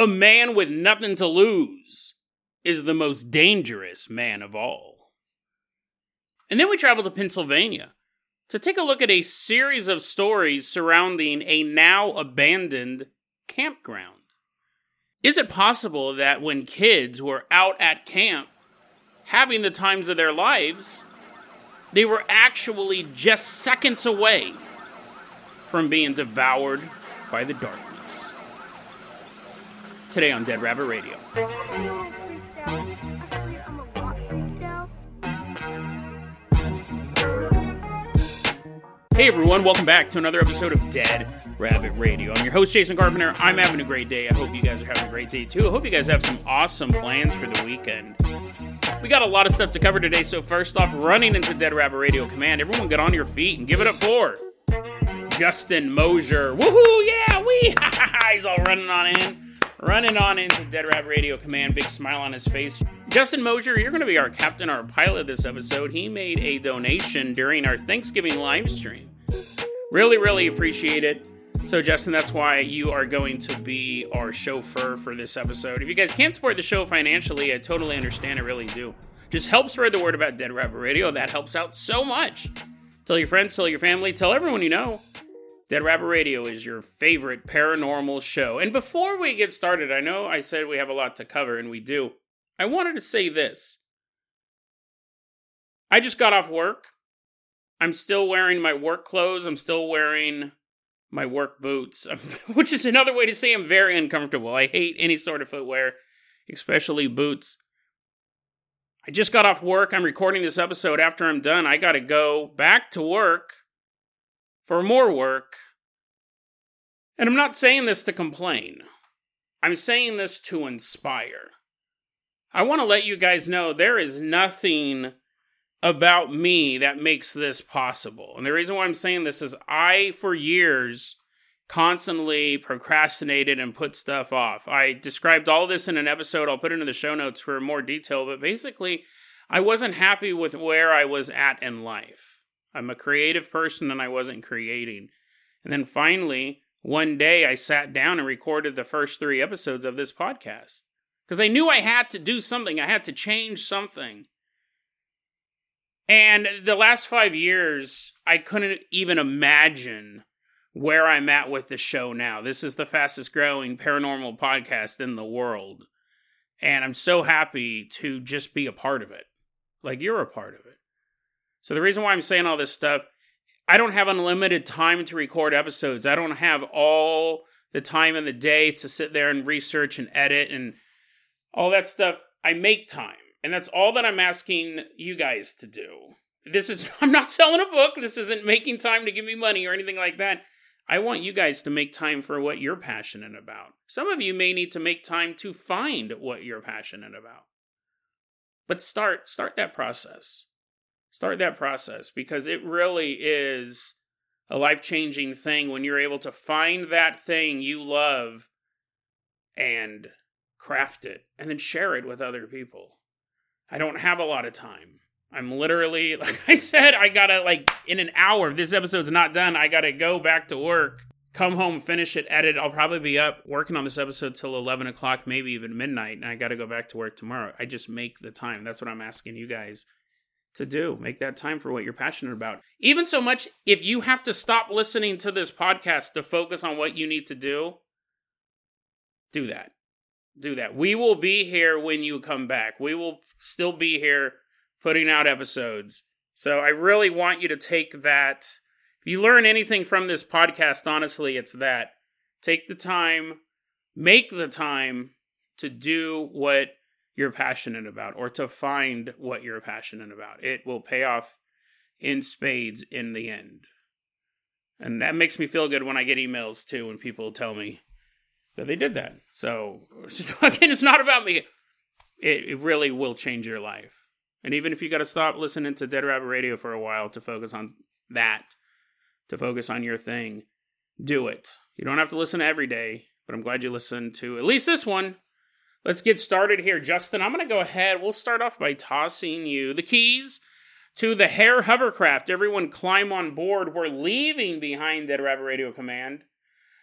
A man with nothing to lose is the most dangerous man of all. And then we travel to Pennsylvania to take a look at a series of stories surrounding a now abandoned campground. Is it possible that when kids were out at camp having the times of their lives, they were actually just seconds away from being devoured by the darkness? Today on Dead Rabbit Radio. Hey everyone, welcome back to another episode of Dead Rabbit Radio. I'm your host, Jason Carpenter. I'm having a great day. I hope you guys are having a great day too. I hope you guys have some awesome plans for the weekend. We got a lot of stuff to cover today, so first off, running into Dead Rabbit Radio Command, everyone get on your feet and give it up for Justin Mosier. Woohoo, yeah, we! He's all running on in. Running on into Dead Rabbit Radio Command, big smile on his face. Justin Mosier, you're going to be our captain, our pilot this episode. He made a donation during our Thanksgiving live stream. Really, really appreciate it. So, Justin, that's why you are going to be our chauffeur for this episode. If you guys can't support the show financially, I totally understand. I really do. Just help spread the word about Dead Rabbit Radio. That helps out so much. Tell your friends, tell your family, tell everyone you know. Dead Rabbit Radio is your favorite paranormal show. And before we get started, I know I said we have a lot to cover, and we do. I wanted to say this. I just got off work. I'm still wearing my work clothes. I'm still wearing my work boots, which is another way to say I'm very uncomfortable. I hate any sort of footwear, especially boots. I just got off work. I'm recording this episode. After I'm done, I got to go back to work for more work. And I'm not saying this to complain, I'm saying this to inspire. I want to let you guys know there is nothing about me that makes this possible. And the reason why I'm saying this is I, for years, constantly procrastinated and put stuff off. I described all this in an episode. I'll put it in the show notes for more detail, but basically, I wasn't happy with where I was at in life. I'm a creative person and I wasn't creating. And then finally, one day I sat down and recorded the first three episodes of this podcast because I knew I had to do something, I had to change something. And the last five years, I couldn't even imagine where I'm at with the show now. This is the fastest growing paranormal podcast in the world. And I'm so happy to just be a part of it. Like you're a part of it. So the reason why I'm saying all this stuff, I don't have unlimited time to record episodes. I don't have all the time in the day to sit there and research and edit and all that stuff. I make time. And that's all that I'm asking you guys to do. This is, I'm not selling a book. This isn't making time to give me money or anything like that. I want you guys to make time for what you're passionate about. Some of you may need to make time to find what you're passionate about. But start start that process. Start that process because it really is a life-changing thing when you're able to find that thing you love and craft it and then share it with other people. I don't have a lot of time. I'm literally, like I said, I gotta, like, in an hour, if this episode's not done, I gotta go back to work, come home, finish it, edit. I'll probably be up working on this episode till 11 o'clock, maybe even midnight, and I gotta go back to work tomorrow. I just make the time. That's what I'm asking you guys to do. Make that time for what you're passionate about. Even so much, if you have to stop listening to this podcast to focus on what you need to do, do that do that. We will be here when you come back. We will still be here putting out episodes. So I really want you to take that. If you learn anything from this podcast, honestly, it's that. Take the time, make the time to do what you're passionate about or to find what you're passionate about. It will pay off in spades in the end. And that makes me feel good when I get emails too, when people tell me, that they did that. So again, it's not about me. It, it really will change your life. And even if you got to stop listening to Dead Rabbit Radio for a while to focus on that, to focus on your thing, do it. You don't have to listen every day, but I'm glad you listened to at least this one. Let's get started here. Justin, I'm going to go ahead. We'll start off by tossing you the keys to the Hare hovercraft. Everyone climb on board. We're leaving behind Dead Rabbit Radio Command.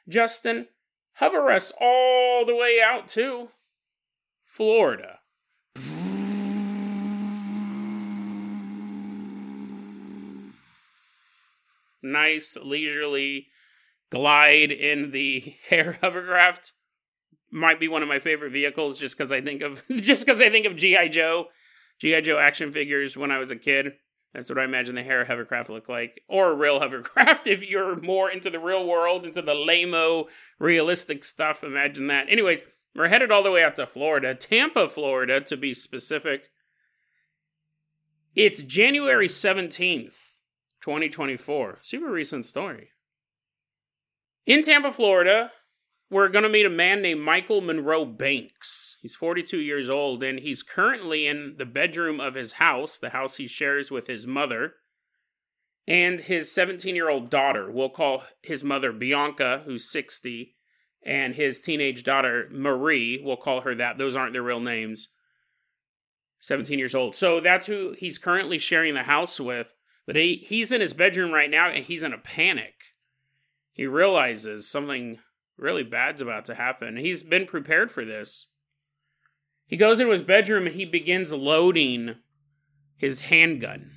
Justin, hover us all the way out to Florida. Nice, leisurely glide in the Hare hovercraft might be one of my favorite vehicles just because I think of just because I think of GI Joe, GI Joe action figures when I was a kid. That's what I imagine the Hare hovercraft look like, or a real hovercraft. If you're more into the real world, into the lameo realistic stuff, imagine that. Anyways, we're headed all the way out to Florida, Tampa, Florida, to be specific. It's January seventeenth, twenty twenty four. Super recent story. In Tampa, Florida, we're going to meet a man named Michael Monroe Banks. He's 42 years old, and he's currently in the bedroom of his house, the house he shares with his mother and his 17 year old daughter. We'll call his mother Bianca, who's 60, and his teenage daughter Marie. We'll call her that. Those aren't their real names. 17 years old. So that's who he's currently sharing the house with. But he, he's in his bedroom right now and he's in a panic. He realizes something really bad's about to happen. He's been prepared for this. He goes into his bedroom and he begins loading his handgun.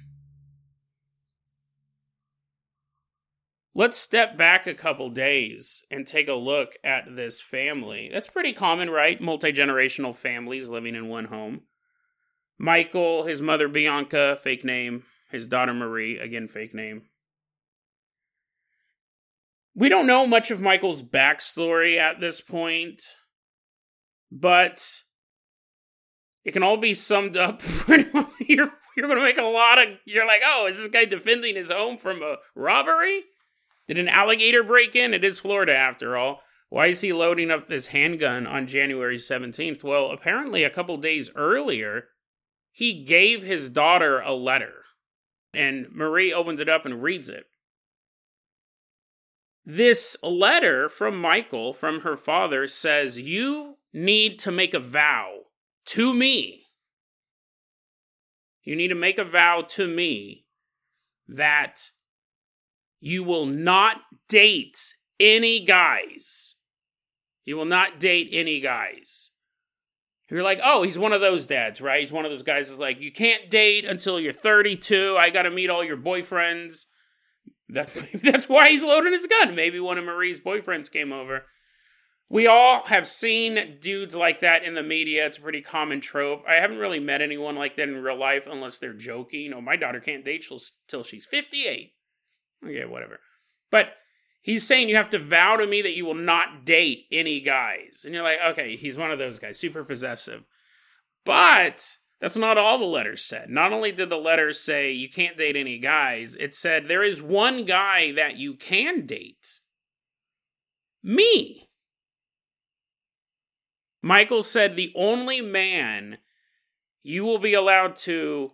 Let's step back a couple days and take a look at this family. That's pretty common, right? Multi generational families living in one home. Michael, his mother Bianca, fake name. His daughter Marie, again, fake name. We don't know much of Michael's backstory at this point, but it can all be summed up. you're you're going to make a lot of. You're like, oh, is this guy defending his home from a robbery? Did an alligator break in? It is Florida after all. Why is he loading up this handgun on January 17th? Well, apparently, a couple days earlier, he gave his daughter a letter. And Marie opens it up and reads it. This letter from Michael, from her father, says, You need to make a vow to me. You need to make a vow to me that you will not date any guys. You will not date any guys. You're like, oh, he's one of those dads, right? He's one of those guys that's like, you can't date until you're 32. I got to meet all your boyfriends. That's that's why he's loading his gun. Maybe one of Marie's boyfriends came over. We all have seen dudes like that in the media. It's a pretty common trope. I haven't really met anyone like that in real life unless they're joking. Oh, my daughter can't date till, till she's 58. Okay, whatever. But he's saying you have to vow to me that you will not date any guys. And you're like, okay, he's one of those guys, super possessive. But that's not all the letters said. Not only did the letters say you can't date any guys, it said there is one guy that you can date. Me. Michael said the only man you will be allowed to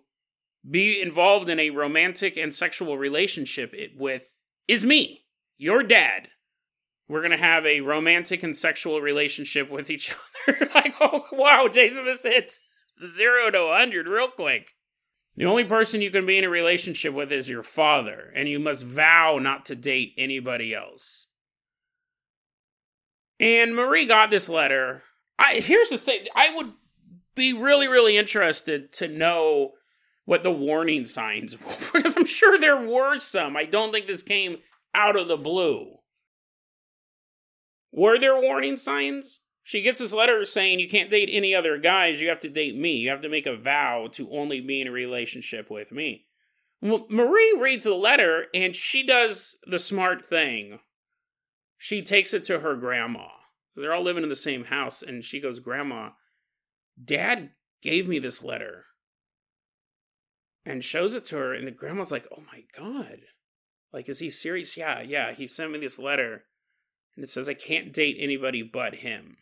be involved in a romantic and sexual relationship with is me, your dad. We're going to have a romantic and sexual relationship with each other. like, oh, wow, Jason, this hit zero to 100 real quick. The only person you can be in a relationship with is your father, and you must vow not to date anybody else. And Marie got this letter. I here's the thing. I would be really, really interested to know what the warning signs were, because I'm sure there were some. I don't think this came out of the blue. Were there warning signs? She gets this letter saying you can't date any other guys. You have to date me. You have to make a vow to only be in a relationship with me. Marie reads the letter and she does the smart thing. She takes it to her grandma. They're all living in the same house. And she goes, Grandma, dad gave me this letter. And shows it to her. And the grandma's like, Oh my God. Like, is he serious? Yeah, yeah. He sent me this letter. And it says, I can't date anybody but him.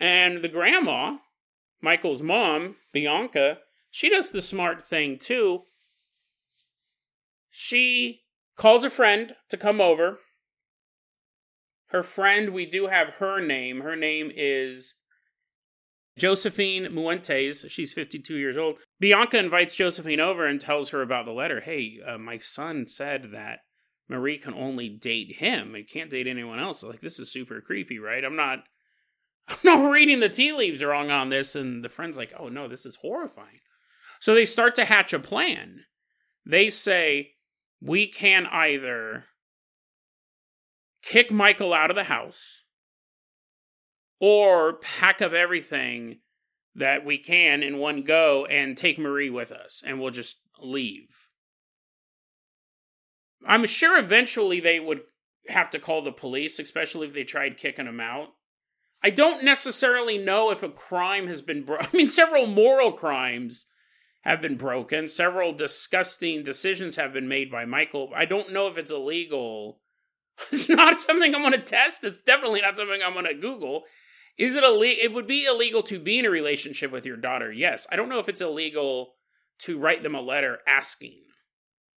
And the grandma, Michael's mom, Bianca, she does the smart thing too. She calls a friend to come over. Her friend, we do have her name. Her name is Josephine Muentes. She's 52 years old. Bianca invites Josephine over and tells her about the letter. Hey, uh, my son said that Marie can only date him and can't date anyone else. Like, this is super creepy, right? I'm not. I'm not reading the tea leaves wrong on this. And the friend's like, oh no, this is horrifying. So they start to hatch a plan. They say, we can either kick Michael out of the house or pack up everything that we can in one go and take Marie with us and we'll just leave. I'm sure eventually they would have to call the police, especially if they tried kicking him out. I don't necessarily know if a crime has been bro- I mean several moral crimes have been broken. Several disgusting decisions have been made by Michael. I don't know if it's illegal. It's not something I'm going to test. It's definitely not something I'm going to Google. Is it illegal? It would be illegal to be in a relationship with your daughter. Yes. I don't know if it's illegal to write them a letter asking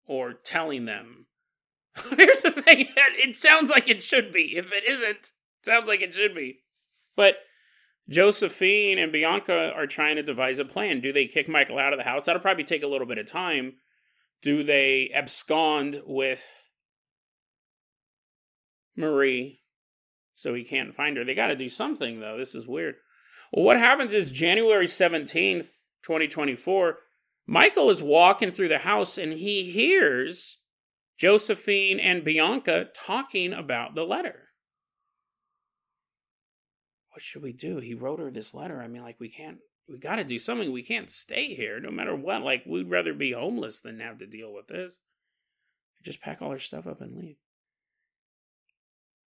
or telling them. Here's the thing. It sounds like it should be. If it isn't, it sounds like it should be. But Josephine and Bianca are trying to devise a plan. Do they kick Michael out of the house? That'll probably take a little bit of time. Do they abscond with Marie so he can't find her? They got to do something, though. This is weird. Well, what happens is January 17th, 2024, Michael is walking through the house and he hears Josephine and Bianca talking about the letter what should we do? He wrote her this letter. I mean, like, we can't, we got to do something. We can't stay here no matter what. Like, we'd rather be homeless than have to deal with this. Just pack all our stuff up and leave.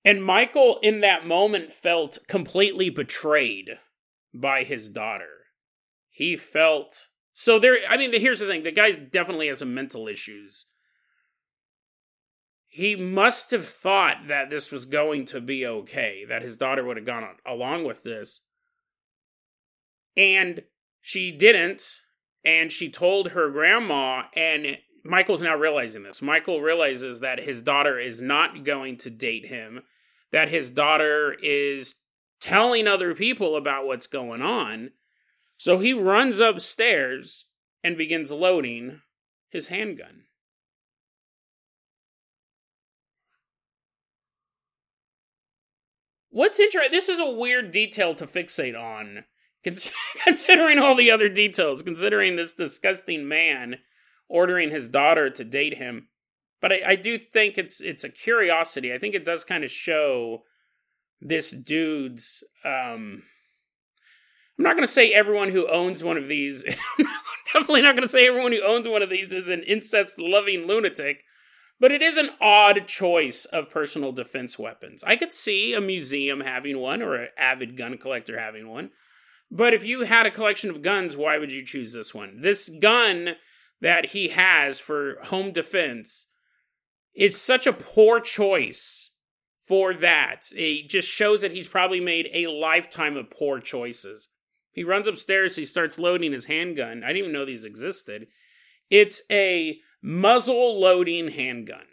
And Michael, in that moment, felt completely betrayed by his daughter. He felt. So there, I mean, here's the thing the guy definitely has some mental issues he must have thought that this was going to be okay, that his daughter would have gone along with this. And she didn't. And she told her grandma, and Michael's now realizing this. Michael realizes that his daughter is not going to date him, that his daughter is telling other people about what's going on. So he runs upstairs and begins loading his handgun. What's interesting? This is a weird detail to fixate on, considering all the other details. Considering this disgusting man ordering his daughter to date him, but I, I do think it's it's a curiosity. I think it does kind of show this dude's. Um, I'm not going to say everyone who owns one of these. definitely not going to say everyone who owns one of these is an incest loving lunatic. But it is an odd choice of personal defense weapons. I could see a museum having one or an avid gun collector having one. But if you had a collection of guns, why would you choose this one? This gun that he has for home defense is such a poor choice for that. It just shows that he's probably made a lifetime of poor choices. He runs upstairs, he starts loading his handgun. I didn't even know these existed. It's a muzzle loading handgun.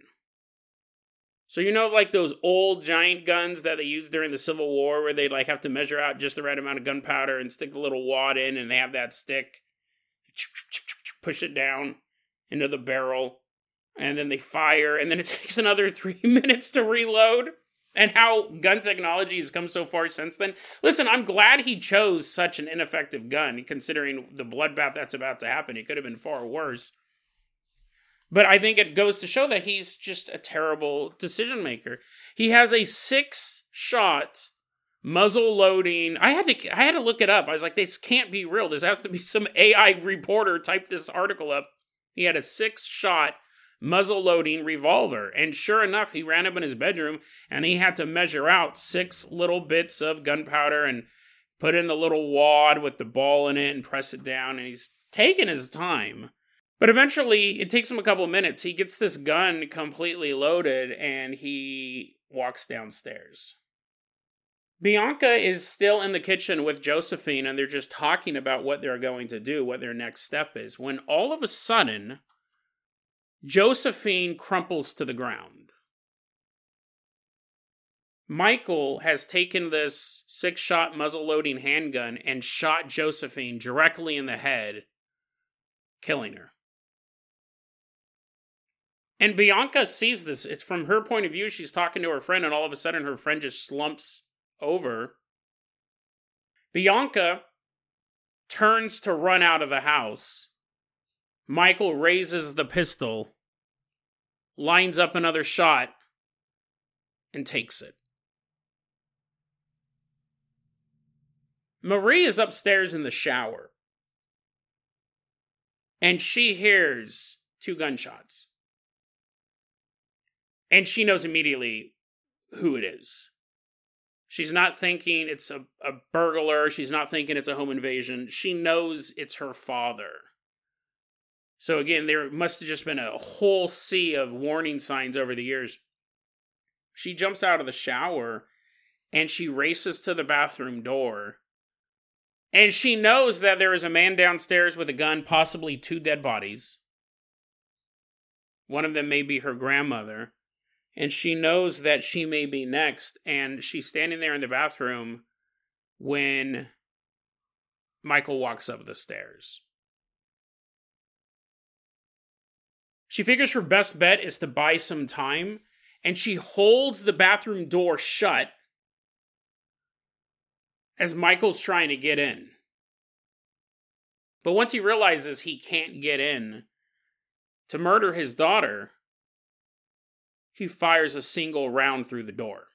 So you know like those old giant guns that they used during the Civil War where they like have to measure out just the right amount of gunpowder and stick the little wad in and they have that stick push it down into the barrel and then they fire and then it takes another 3 minutes to reload and how gun technology has come so far since then. Listen, I'm glad he chose such an ineffective gun considering the bloodbath that's about to happen. It could have been far worse. But I think it goes to show that he's just a terrible decision maker. He has a six shot muzzle loading. I had to I had to look it up. I was like, this can't be real. This has to be some AI reporter typed this article up. He had a six shot muzzle loading revolver. And sure enough, he ran up in his bedroom and he had to measure out six little bits of gunpowder and put in the little wad with the ball in it and press it down. And he's taking his time But eventually, it takes him a couple minutes. He gets this gun completely loaded and he walks downstairs. Bianca is still in the kitchen with Josephine and they're just talking about what they're going to do, what their next step is, when all of a sudden, Josephine crumples to the ground. Michael has taken this six shot muzzle loading handgun and shot Josephine directly in the head, killing her. And Bianca sees this. It's from her point of view. She's talking to her friend, and all of a sudden, her friend just slumps over. Bianca turns to run out of the house. Michael raises the pistol, lines up another shot, and takes it. Marie is upstairs in the shower. And she hears two gunshots. And she knows immediately who it is. She's not thinking it's a, a burglar. She's not thinking it's a home invasion. She knows it's her father. So, again, there must have just been a whole sea of warning signs over the years. She jumps out of the shower and she races to the bathroom door. And she knows that there is a man downstairs with a gun, possibly two dead bodies. One of them may be her grandmother and she knows that she may be next and she's standing there in the bathroom when Michael walks up the stairs. She figures her best bet is to buy some time and she holds the bathroom door shut as Michael's trying to get in. But once he realizes he can't get in to murder his daughter, he fires a single round through the door.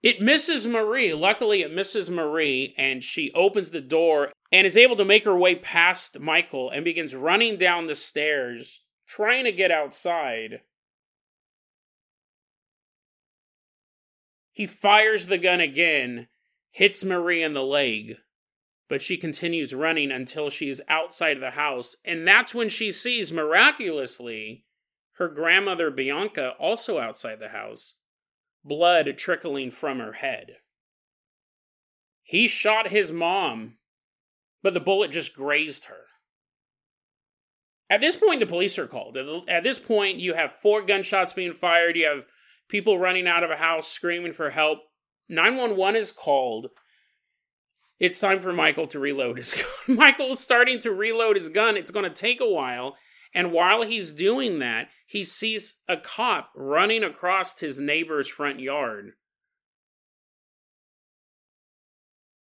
It misses Marie. Luckily, it misses Marie, and she opens the door and is able to make her way past Michael and begins running down the stairs, trying to get outside. He fires the gun again, hits Marie in the leg, but she continues running until she's outside the house, and that's when she sees, miraculously, her grandmother Bianca also outside the house, blood trickling from her head. He shot his mom, but the bullet just grazed her. At this point, the police are called. At this point, you have four gunshots being fired, you have people running out of a house screaming for help. 911 is called. It's time for Michael to reload his gun. Michael's starting to reload his gun. It's going to take a while. And while he's doing that, he sees a cop running across his neighbor's front yard.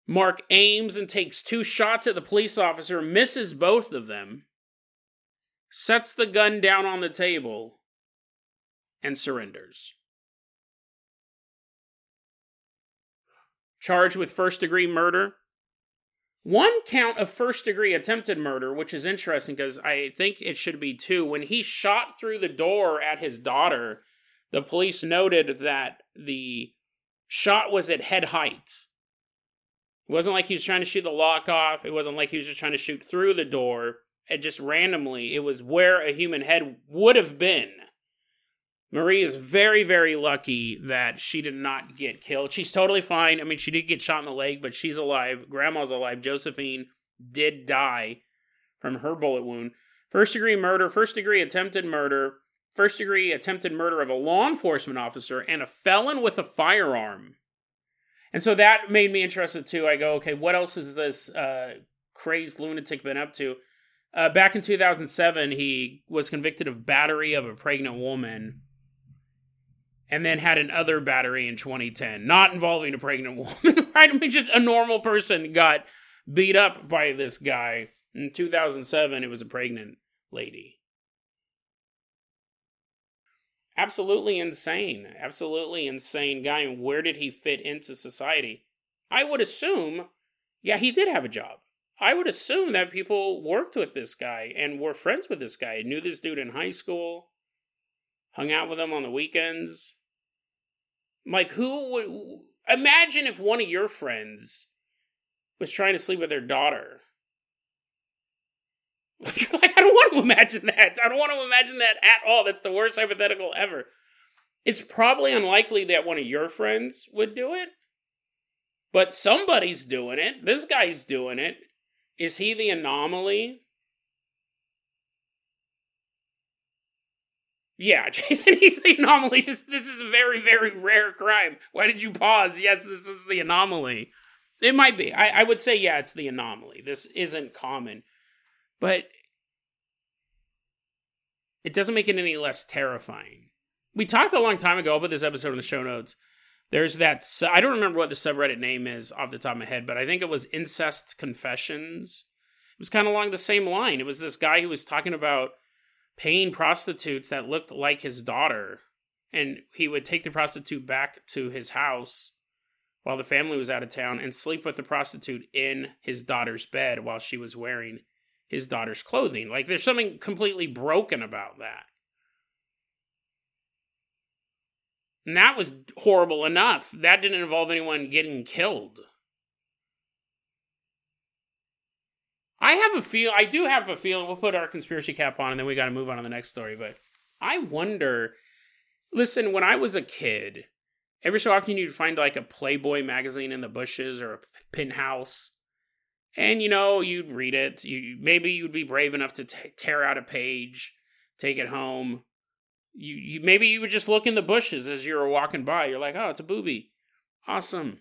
Mark aims and takes two shots at the police officer, misses both of them, sets the gun down on the table, and surrenders. Charged with first degree murder, one count of first degree attempted murder, which is interesting because I think it should be two. When he shot through the door at his daughter, the police noted that the shot was at head height. It wasn't like he was trying to shoot the lock off. It wasn't like he was just trying to shoot through the door. It just randomly, it was where a human head would have been. Marie is very, very lucky that she did not get killed. She's totally fine. I mean, she did get shot in the leg, but she's alive. Grandma's alive. Josephine did die from her bullet wound. First degree murder, first degree attempted murder, first degree attempted murder of a law enforcement officer, and a felon with a firearm. And so that made me interested too. I go, okay, what else has this uh, crazed lunatic been up to? Uh, back in 2007, he was convicted of battery of a pregnant woman and then had another battery in 2010, not involving a pregnant woman, right? I mean, just a normal person got beat up by this guy. In 2007, it was a pregnant lady. Absolutely insane. Absolutely insane guy. And where did he fit into society? I would assume, yeah, he did have a job. I would assume that people worked with this guy and were friends with this guy, knew this dude in high school, hung out with him on the weekends. Like, who would imagine if one of your friends was trying to sleep with their daughter? like I don't want to imagine that. I don't want to imagine that at all. That's the worst hypothetical ever. It's probably unlikely that one of your friends would do it. But somebody's doing it. This guy's doing it. Is he the anomaly? Yeah, Jason, he's the anomaly. This this is a very, very rare crime. Why did you pause? Yes, this is the anomaly. It might be. I, I would say, yeah, it's the anomaly. This isn't common. But it doesn't make it any less terrifying. We talked a long time ago about this episode in the show notes. There's that, I don't remember what the subreddit name is off the top of my head, but I think it was Incest Confessions. It was kind of along the same line. It was this guy who was talking about paying prostitutes that looked like his daughter. And he would take the prostitute back to his house while the family was out of town and sleep with the prostitute in his daughter's bed while she was wearing his daughter's clothing. Like there's something completely broken about that. And that was horrible enough. That didn't involve anyone getting killed. I have a feel. I do have a feeling. We'll put our conspiracy cap on, and then we got to move on to the next story. But I wonder. Listen, when I was a kid, every so often you'd find like a Playboy magazine in the bushes or a penthouse, and you know you'd read it. You maybe you'd be brave enough to t- tear out a page, take it home. You, you maybe you would just look in the bushes as you were walking by. You're like, oh, it's a booby, awesome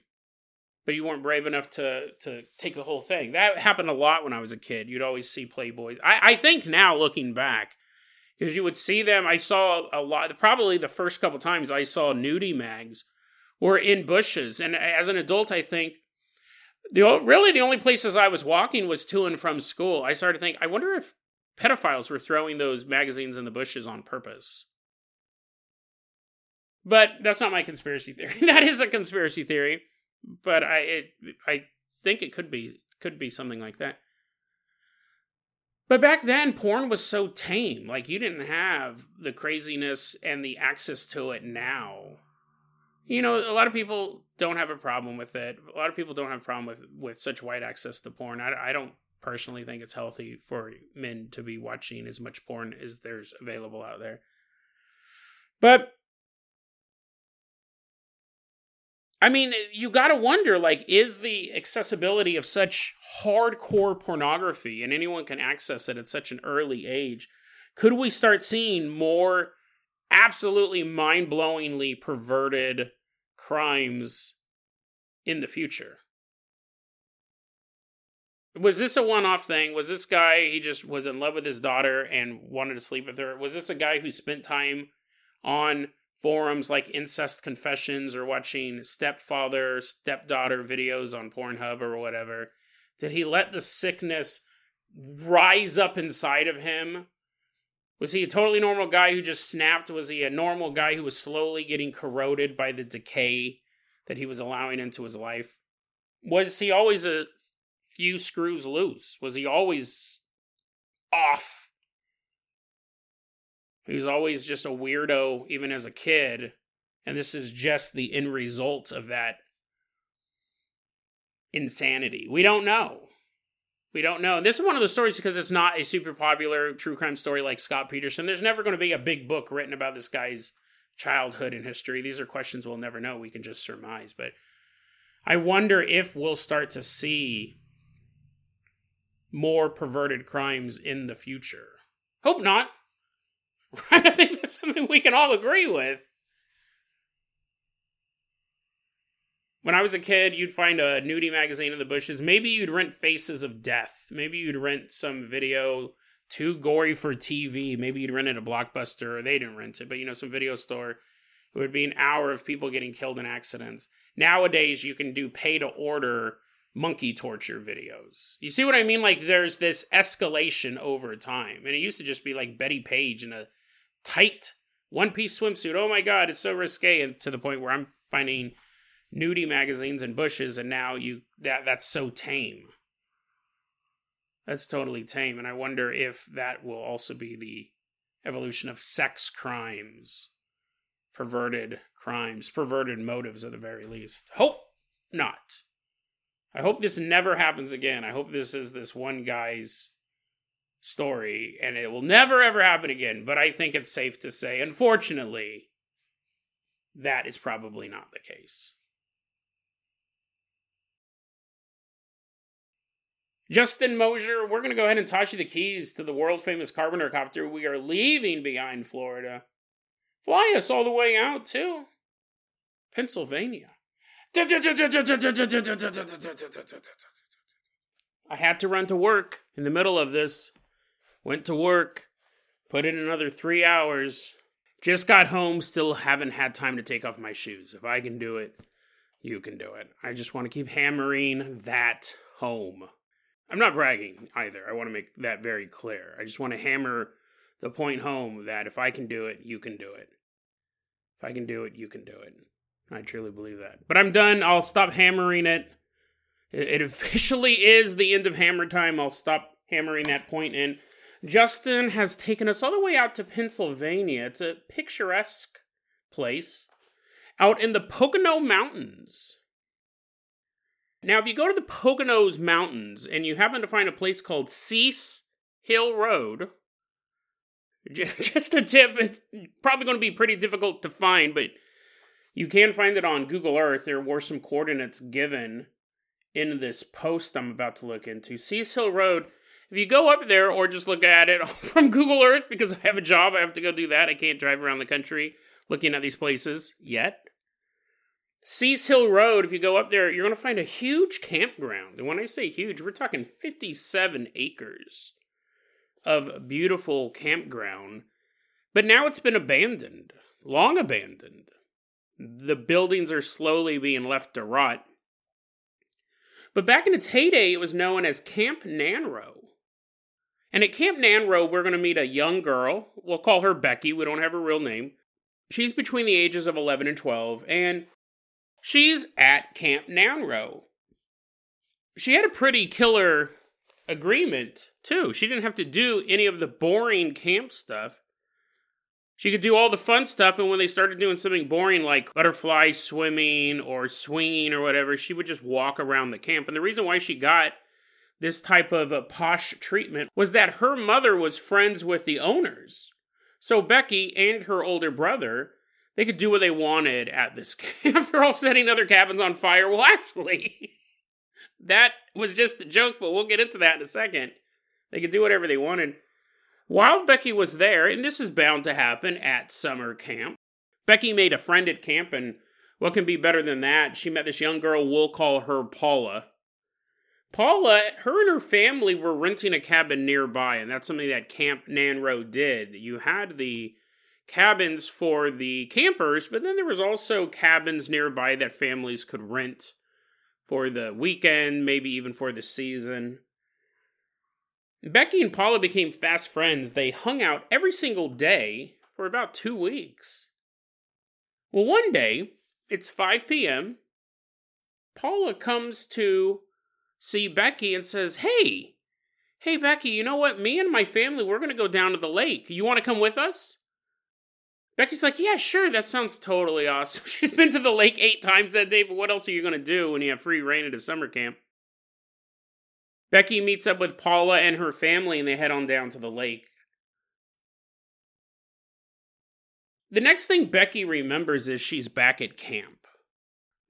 but you weren't brave enough to to take the whole thing. That happened a lot when I was a kid. You'd always see Playboys. I, I think now looking back, because you would see them. I saw a lot. Probably the first couple times I saw nudie mags were in bushes, and as an adult, I think the really the only places I was walking was to and from school. I started to think, I wonder if pedophiles were throwing those magazines in the bushes on purpose. But that's not my conspiracy theory. that is a conspiracy theory but I it, I think it could be could be something like that. But back then, porn was so tame. Like you didn't have the craziness and the access to it now. You know, a lot of people don't have a problem with it. A lot of people don't have a problem with with such wide access to porn. I, I don't personally think it's healthy for men to be watching as much porn as there's available out there. But I mean, you got to wonder like, is the accessibility of such hardcore pornography and anyone can access it at such an early age? Could we start seeing more absolutely mind blowingly perverted crimes in the future? Was this a one off thing? Was this guy, he just was in love with his daughter and wanted to sleep with her? Was this a guy who spent time on forums like incest confessions or watching stepfather stepdaughter videos on pornhub or whatever. Did he let the sickness rise up inside of him? Was he a totally normal guy who just snapped? Was he a normal guy who was slowly getting corroded by the decay that he was allowing into his life? Was he always a few screws loose? Was he always off he was always just a weirdo, even as a kid. And this is just the end result of that insanity. We don't know. We don't know. This is one of the stories because it's not a super popular true crime story like Scott Peterson. There's never going to be a big book written about this guy's childhood and history. These are questions we'll never know. We can just surmise. But I wonder if we'll start to see more perverted crimes in the future. Hope not. Right? I think that's something we can all agree with. When I was a kid, you'd find a nudie magazine in the bushes. Maybe you'd rent Faces of Death. Maybe you'd rent some video too gory for TV. Maybe you'd rent it at a blockbuster, or they didn't rent it, but you know, some video store. It would be an hour of people getting killed in accidents. Nowadays, you can do pay to order monkey torture videos. You see what I mean? Like there's this escalation over time. And it used to just be like Bettie Page in a tight one piece swimsuit. Oh my god, it's so risque and to the point where I'm finding nudie magazines and bushes and now you that that's so tame. That's totally tame and I wonder if that will also be the evolution of sex crimes. Perverted crimes, perverted motives at the very least. Hope not. I hope this never happens again. I hope this is this one guy's story, and it will never ever happen again. But I think it's safe to say, unfortunately, that is probably not the case. Justin Mosier, we're going to go ahead and toss you the keys to the world famous Carpenter copter. We are leaving behind Florida. Fly us all the way out to Pennsylvania. I had to run to work in the middle of this. Went to work, put in another three hours. Just got home, still haven't had time to take off my shoes. If I can do it, you can do it. I just want to keep hammering that home. I'm not bragging either. I want to make that very clear. I just want to hammer the point home that if I can do it, you can do it. If I can do it, you can do it. I truly believe that. But I'm done. I'll stop hammering it. It officially is the end of hammer time. I'll stop hammering that point in. Justin has taken us all the way out to Pennsylvania. It's a picturesque place out in the Pocono Mountains. Now, if you go to the Poconos Mountains and you happen to find a place called Seese Hill Road, just a tip, it's probably going to be pretty difficult to find, but you can find it on Google Earth. There were some coordinates given in this post I'm about to look into. Seese Hill Road. If you go up there or just look at it from Google Earth, because I have a job, I have to go do that. I can't drive around the country looking at these places yet. Seese Hill Road, if you go up there, you're going to find a huge campground. And when I say huge, we're talking 57 acres of beautiful campground. But now it's been abandoned, long abandoned. The buildings are slowly being left to rot. But back in its heyday, it was known as Camp Nanro. And at Camp Nanro, we're going to meet a young girl. We'll call her Becky. We don't have her real name. She's between the ages of 11 and 12. And She's at Camp Nanro. She had a pretty killer agreement, too. She didn't have to do any of the boring camp stuff. She could do all the fun stuff, and when they started doing something boring like butterfly swimming or swinging or whatever, she would just walk around the camp. And the reason why she got this type of a posh treatment was that her mother was friends with the owners. So Becky and her older brother they could do what they wanted at this camp. They're all setting other cabins on fire. Well, actually, that was just a joke, but we'll get into that in a second. They could do whatever they wanted. While Becky was there, and this is bound to happen at summer camp, Becky made a friend at camp, and what can be better than that? She met this young girl, we'll call her Paula. Paula, her and her family were renting a cabin nearby, and that's something that Camp Nanro did. You had the cabins for the campers, but then there was also cabins nearby that families could rent for the weekend, maybe even for the season. Becky and Paula became fast friends. They hung out every single day for about two weeks. Well, one day, it's 5 p.m. Paula comes to see Becky and says, Hey, hey, Becky, you know what? Me and my family, we're going to go down to the lake. You want to come with us? Becky's like, yeah, sure, that sounds totally awesome. She's been to the lake eight times that day, but what else are you going to do when you have free reign at a summer camp? Becky meets up with Paula and her family, and they head on down to the lake. The next thing Becky remembers is she's back at camp.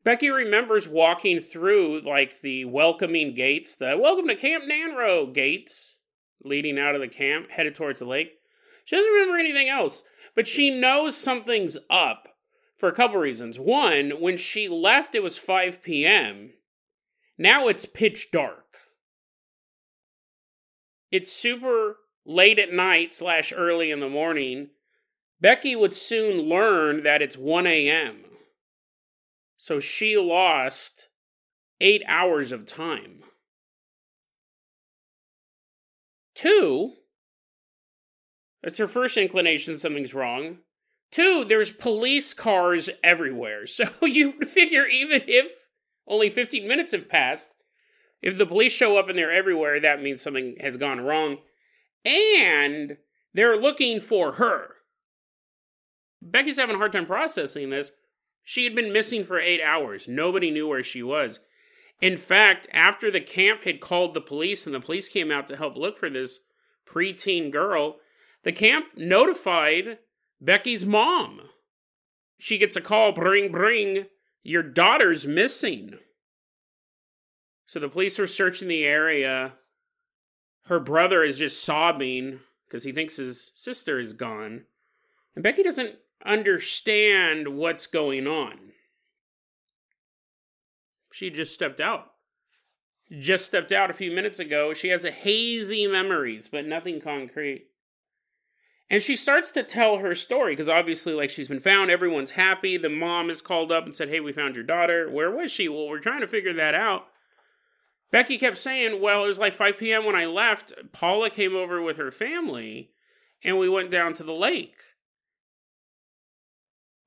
Becky remembers walking through like the welcoming gates, the welcome to Camp Nanro gates leading out of the camp, headed towards the lake. She doesn't remember anything else, but she knows something's up for a couple reasons. One, when she left, it was 5 p.m. Now it's pitch dark. It's super late at night slash early in the morning. Becky would soon learn that it's 1 a.m. So she lost eight hours of time. Two, that's her first inclination something's wrong. Two, there's police cars everywhere. So you figure even if only 15 minutes have passed, if the police show up and they're everywhere, that means something has gone wrong. And they're looking for her. Becky's having a hard time processing this. She had been missing for eight hours. Nobody knew where she was. In fact, after the camp had called the police and the police came out to help look for this preteen girl, the camp notified Becky's mom. She gets a call bring, bring, your daughter's missing. So the police are searching the area. Her brother is just sobbing because he thinks his sister is gone. And Becky doesn't understand what's going on. She just stepped out. Just stepped out a few minutes ago. She has a hazy memories, but nothing concrete. And she starts to tell her story because obviously, like, she's been found. Everyone's happy. The mom is called up and said, Hey, we found your daughter. Where was she? Well, we're trying to figure that out. Becky kept saying, Well, it was like 5 p.m. when I left. Paula came over with her family and we went down to the lake.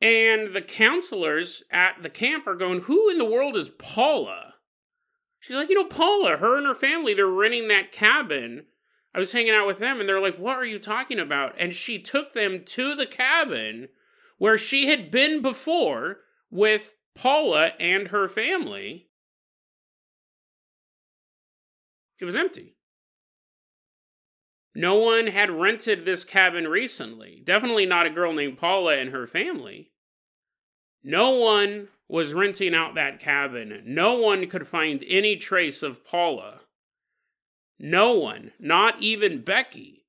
And the counselors at the camp are going, Who in the world is Paula? She's like, You know, Paula, her and her family, they're renting that cabin. I was hanging out with them and they're like, What are you talking about? And she took them to the cabin where she had been before with Paula and her family. It was empty. No one had rented this cabin recently. Definitely not a girl named Paula and her family. No one was renting out that cabin. No one could find any trace of Paula. No one, not even Becky,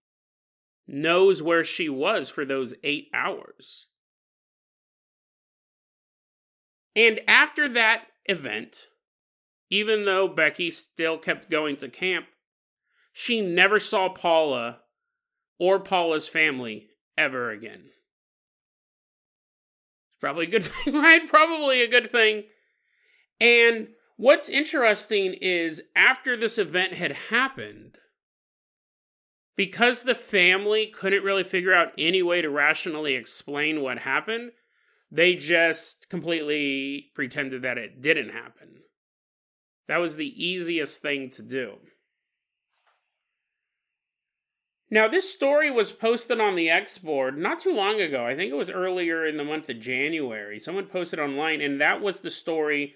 knows where she was for those eight hours. And after that event, even though Becky still kept going to camp, she never saw Paula or Paula's family ever again. Probably a good thing, right? Probably a good thing. And what's interesting is after this event had happened, because the family couldn't really figure out any way to rationally explain what happened, they just completely pretended that it didn't happen. That was the easiest thing to do. Now, this story was posted on the X board not too long ago. I think it was earlier in the month of January. Someone posted online, and that was the story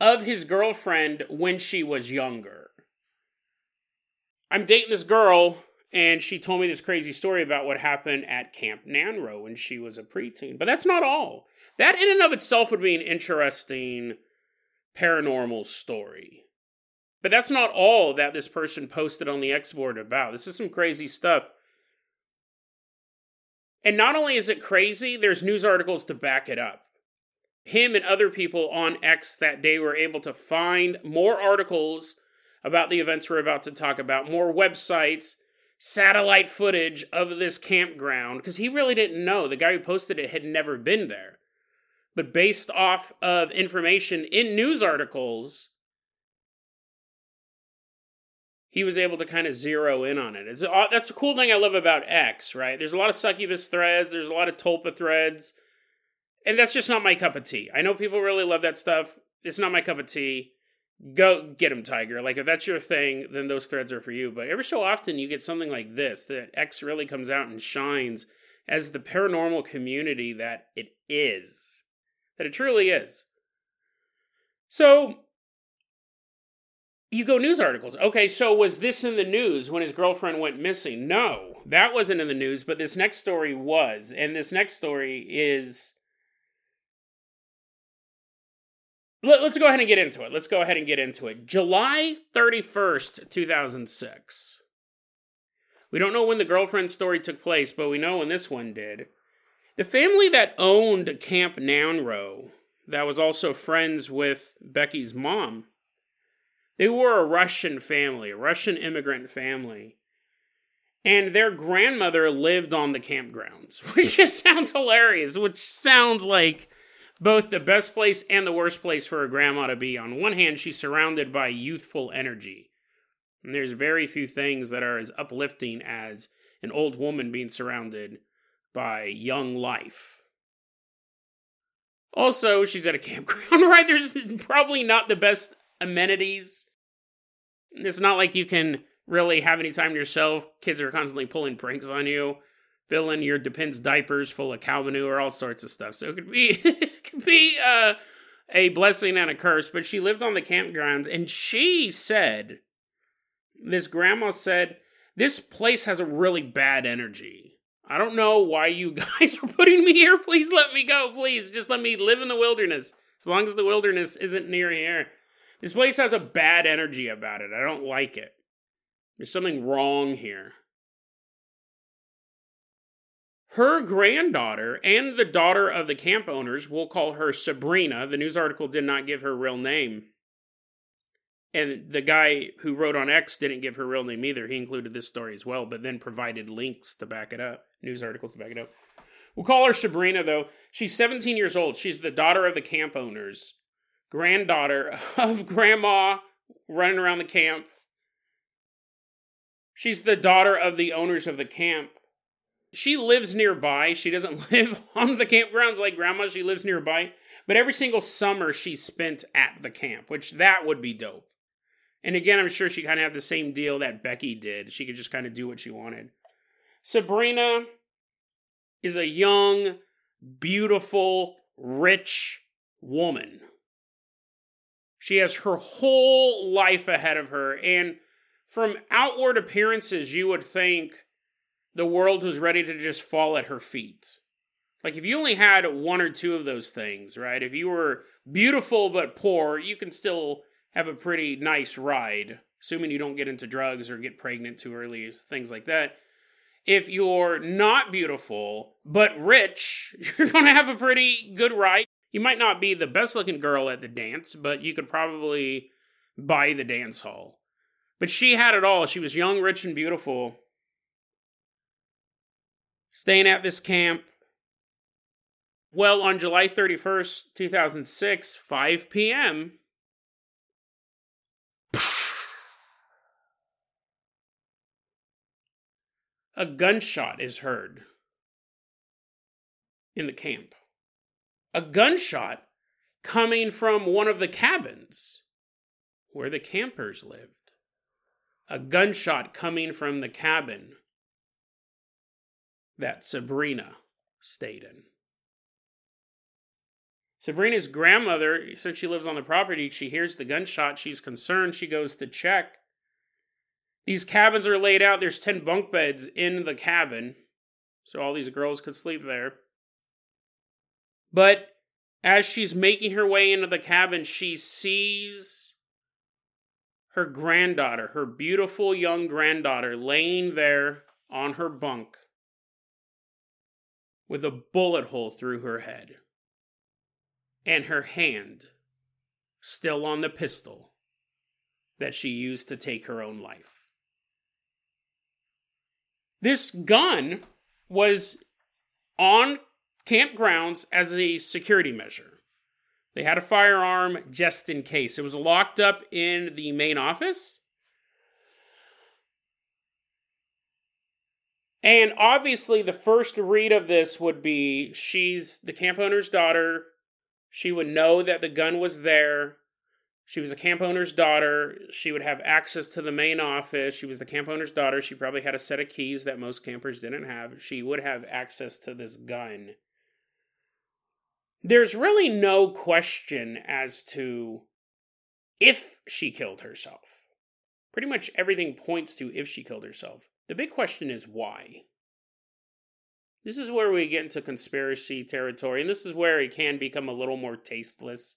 of his girlfriend when she was younger. I'm dating this girl, and she told me this crazy story about what happened at Camp Nanro when she was a preteen. But that's not all. That, in and of itself, would be an interesting paranormal story. But that's not all that this person posted on the X board about. This is some crazy stuff. And not only is it crazy, there's news articles to back it up. Him and other people on X that day were able to find more articles about the events we're about to talk about, more websites, satellite footage of this campground, because he really didn't know. The guy who posted it had never been there. But based off of information in news articles, he was able to kind of zero in on it. It's uh, that's a cool thing I love about X, right? There's a lot of succubus threads, there's a lot of tulpa threads, and that's just not my cup of tea. I know people really love that stuff. It's not my cup of tea. Go get him, Tiger. Like if that's your thing, then those threads are for you. But every so often you get something like this that X really comes out and shines as the paranormal community that it is, that it truly is. So you go news articles. Okay, so was this in the news when his girlfriend went missing? No, that wasn't in the news, but this next story was. And this next story is. Let, us go ahead and get into it. Let's go ahead and get into it. July 31st, 2006. We don't know when the girlfriend story took place, but we know when this one did. The family that owned Camp Nanro, that was also friends with Becky's mom, they were a Russian family, a Russian immigrant family. And their grandmother lived on the campgrounds, which just sounds hilarious, which sounds like both the best place and the worst place for a grandma to be. On one hand, she's surrounded by youthful energy. And there's very few things that are as uplifting as an old woman being surrounded by young life. Also, she's at a campground, right? There's probably not the best amenities. It's not like you can really have any time to yourself. Kids are constantly pulling pranks on you, filling your Depends diapers full of cow manure, all sorts of stuff. So it could be it could be uh, a blessing and a curse. But she lived on the campgrounds, and she said, this grandma said This place has a really bad energy. I don't know why you guys are putting me here. Please let me go. Please just let me live in the wilderness. As long as the wilderness isn't near here. This place has a bad energy about it. I don't like it. There's something wrong here. Her granddaughter and the daughter of the camp owners, we'll call her Sabrina. The news article did not give her real name. And the guy who wrote on X didn't give her real name either. He included this story as well, but then provided links to back it up, news articles to back it up. We'll call her Sabrina, though. She's 17 years old. She's the daughter of the camp owners, granddaughter of grandma running around the camp. She's the daughter of the owners of the camp. She lives nearby. She doesn't live on the campgrounds like grandma. She lives nearby. But every single summer she's spent at the camp, which that would be dope. And again, I'm sure she kind of had the same deal that Becky did. She could just kind of do what she wanted. Sabrina is a young, beautiful, rich woman. She has her whole life ahead of her. And from outward appearances, you would think the world was ready to just fall at her feet. Like if you only had one or two of those things, right? If you were beautiful but poor, you can still have a pretty nice ride, assuming you don't get into drugs or get pregnant too early, things like that. If you're not beautiful but rich, you're going to have a pretty good ride. You might not be the best looking girl at the dance, but you could probably buy the dance hall. But she had it all. She was young, rich, and beautiful. Staying at this camp. Well, on July 31st, 2006, 5 p.m., a gunshot is heard in the camp. A gunshot coming from one of the cabins where the campers lived. A gunshot coming from the cabin that Sabrina stayed in. Sabrina's grandmother, since she lives on the property, she hears the gunshot. She's concerned. She goes to check. These cabins are laid out. There's 10 bunk beds in the cabin. So all these girls could sleep there. But as she's making her way into the cabin, she sees her granddaughter, her beautiful young granddaughter, laying there on her bunk with a bullet hole through her head and her hand still on the pistol that she used to take her own life. This gun was on campgrounds as a security measure. They had a firearm just in case. It was locked up in the main office. And obviously, the first read of this would be she's the camp owner's daughter. She would know that the gun was there. She was a camp owner's daughter. She would have access to the main office. She was the camp owner's daughter. She probably had a set of keys that most campers didn't have. She would have access to this gun. There's really no question as to if she killed herself. Pretty much everything points to if she killed herself. The big question is why. This is where we get into conspiracy territory, and this is where it can become a little more tasteless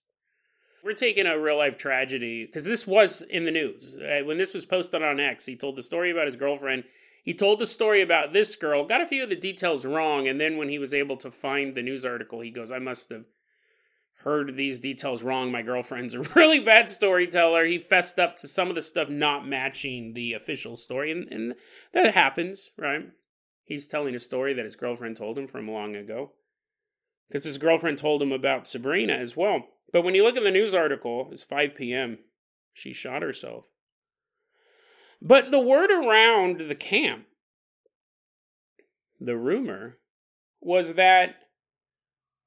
we're taking a real life tragedy because this was in the news. Uh, when this was posted on X, he told the story about his girlfriend. He told the story about this girl, got a few of the details wrong, and then when he was able to find the news article, he goes, I must have heard these details wrong. My girlfriend's a really bad storyteller. He fessed up to some of the stuff not matching the official story, and, and that happens, right? He's telling a story that his girlfriend told him from long ago. Because his girlfriend told him about Sabrina as well. But when you look at the news article, it's 5 p.m. She shot herself. But the word around the camp, the rumor, was that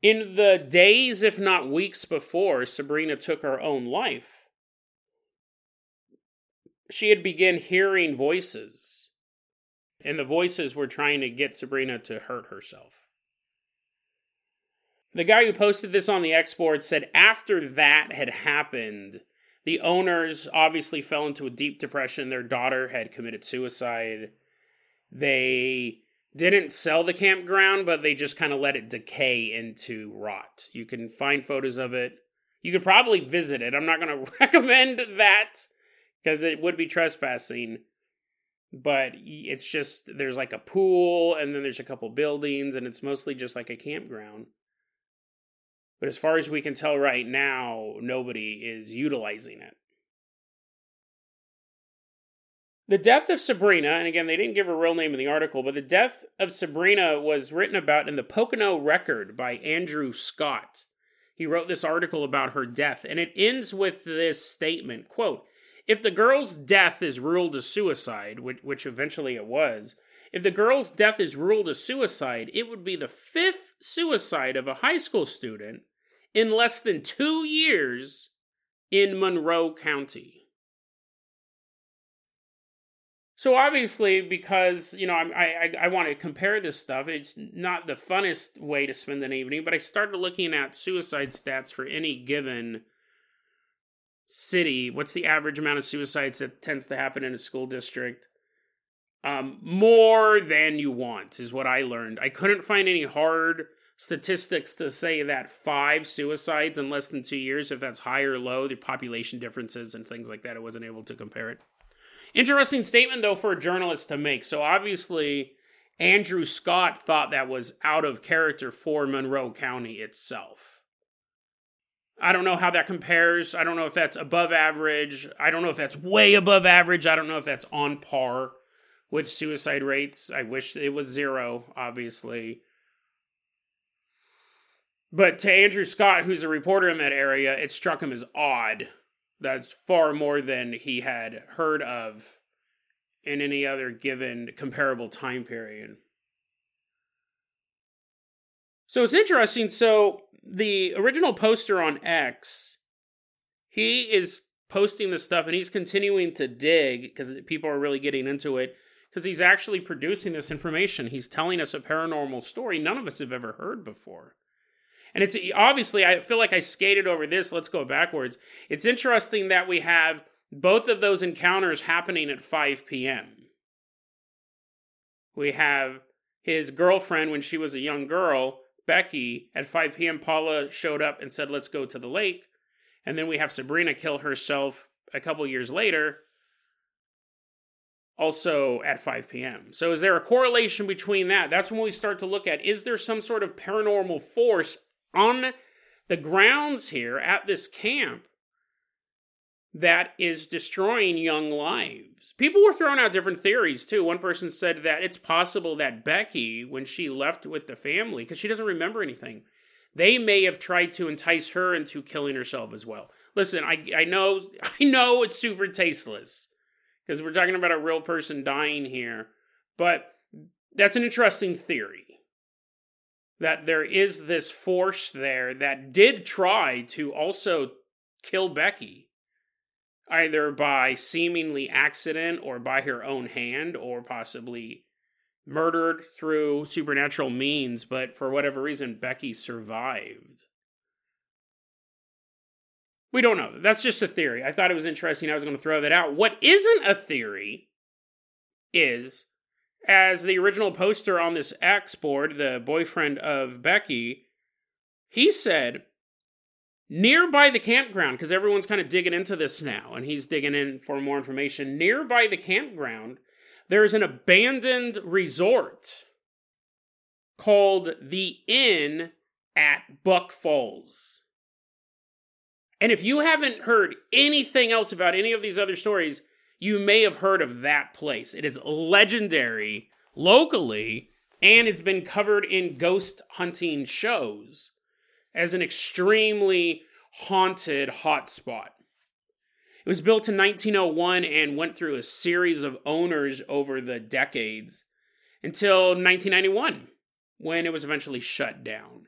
in the days, if not weeks before Sabrina took her own life, she had begun hearing voices. And the voices were trying to get Sabrina to hurt herself. The guy who posted this on the X board said after that had happened, the owners obviously fell into a deep depression. Their daughter had committed suicide. they didn't sell the campground, but they just kind of let it decay into rot. You can find photos of it. You could probably visit it. I'm not going to recommend that because it would be trespassing. But it's just, there's like a pool and then there's a couple buildings and it's mostly just like a campground. But as far as we can tell right now, nobody is utilizing it. The death of Sabrina, and again, they didn't give her real name in the article, but the death of Sabrina was written about in the Pocono Record by Andrew Scott. He wrote this article about her death, and it ends with this statement quote, If the girl's death is ruled a suicide, which, which eventually it was, if the girl's death is ruled a suicide, it would be the fifth suicide of a high school student in less than two years in Monroe County. So obviously, because you know, I I, I want to compare this stuff. It's not the funnest way to spend an evening, but I started looking at suicide stats for any given city. What's the average amount of suicides that tends to happen in a school district? Um, more than you want is what I learned. I couldn't find any hard statistics to say that five suicides in less than two years, if that's high or low, the population differences and things like that. I wasn't able to compare it. Interesting statement, though, for a journalist to make. So obviously, Andrew Scott thought that was out of character for Monroe County itself. I don't know how that compares. I don't know if that's above average. I don't know if that's way above average. I don't know if that's on par with suicide rates. I wish it was zero, obviously. But to Andrew Scott, who's a reporter in that area, it struck him as odd that's far more than he had heard of in any other given comparable time period. So it's interesting. So the original poster on X, he is posting this stuff and he's continuing to dig because people are really getting into it because he's actually producing this information. He's telling us a paranormal story none of us have ever heard before. And it's obviously, I feel like I skated over this. Let's go backwards. It's interesting that we have both of those encounters happening at 5 p.m. We have his girlfriend when she was a young girl, Becky, at 5 p.m. Paula showed up and said, Let's go to the lake. And then we have Sabrina kill herself a couple years later, also at 5 p.m. So, is there a correlation between that? That's when we start to look at is there some sort of paranormal force on the grounds here at this camp that is destroying young lives. People were throwing out different theories too. One person said that it's possible that Becky, when she left with the family, because she doesn't remember anything, they may have tried to entice her into killing herself as well. Listen, I, I know I know it's super tasteless because we're talking about a real person dying here, but that's an interesting theory that there is this force there that did try to also kill Becky, either by seemingly accident or by her own hand, or possibly murdered through supernatural means, but for whatever reason, Becky survived. We don't know. That's just a theory. I thought it was interesting. I was going to throw that out. What isn't a theory is as the original poster on this X board, the boyfriend of Becky, he said, nearby the campground, because everyone's kind of digging into this now, and he's digging in for more information. Nearby the campground, there's an abandoned resort called the Inn at Buck Falls. And if you haven't heard anything else about any of these other stories, you may have heard of that place. It is legendary locally, and it's been covered in ghost hunting shows as an extremely haunted hotspot. It was built in 1901 and went through a series of owners over the decades until 1991 when it was eventually shut down.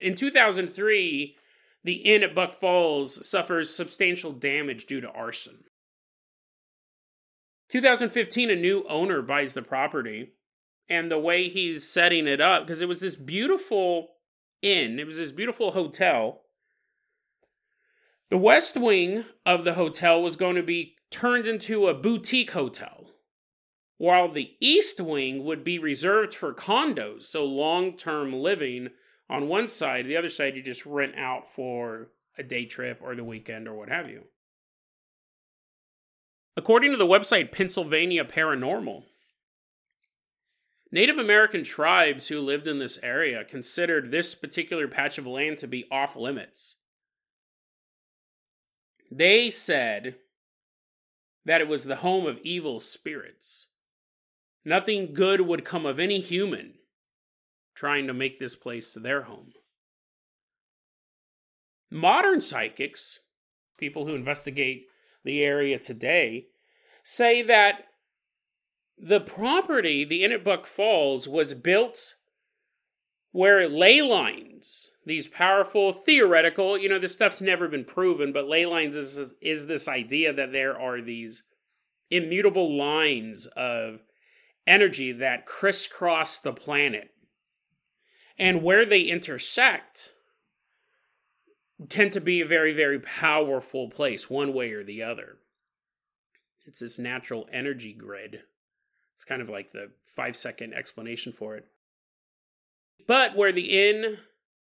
In 2003, the inn at Buck Falls suffers substantial damage due to arson. 2015, a new owner buys the property, and the way he's setting it up, because it was this beautiful inn, it was this beautiful hotel. The west wing of the hotel was going to be turned into a boutique hotel. while the east wing would be reserved for condos, so long term living on one side. The other side, you just rent out for a day trip or the weekend or what have you. According to the website Pennsylvania Paranormal, Native American tribes who lived in this area considered this particular patch of land to be off limits. They said that it was the home of evil spirits. Nothing good would come of any human trying to make this place their home. Modern psychics, people who investigate the area today, say that the property, the Inn at Buck Falls, was built where ley lines, these powerful theoretical, you know, this stuff's never been proven, but ley lines is, is this idea that there are these immutable lines of energy that crisscross the planet. And where they intersect tend to be a very, very powerful place, one way or the other. It's this natural energy grid. It's kind of like the five second explanation for it. But where the inn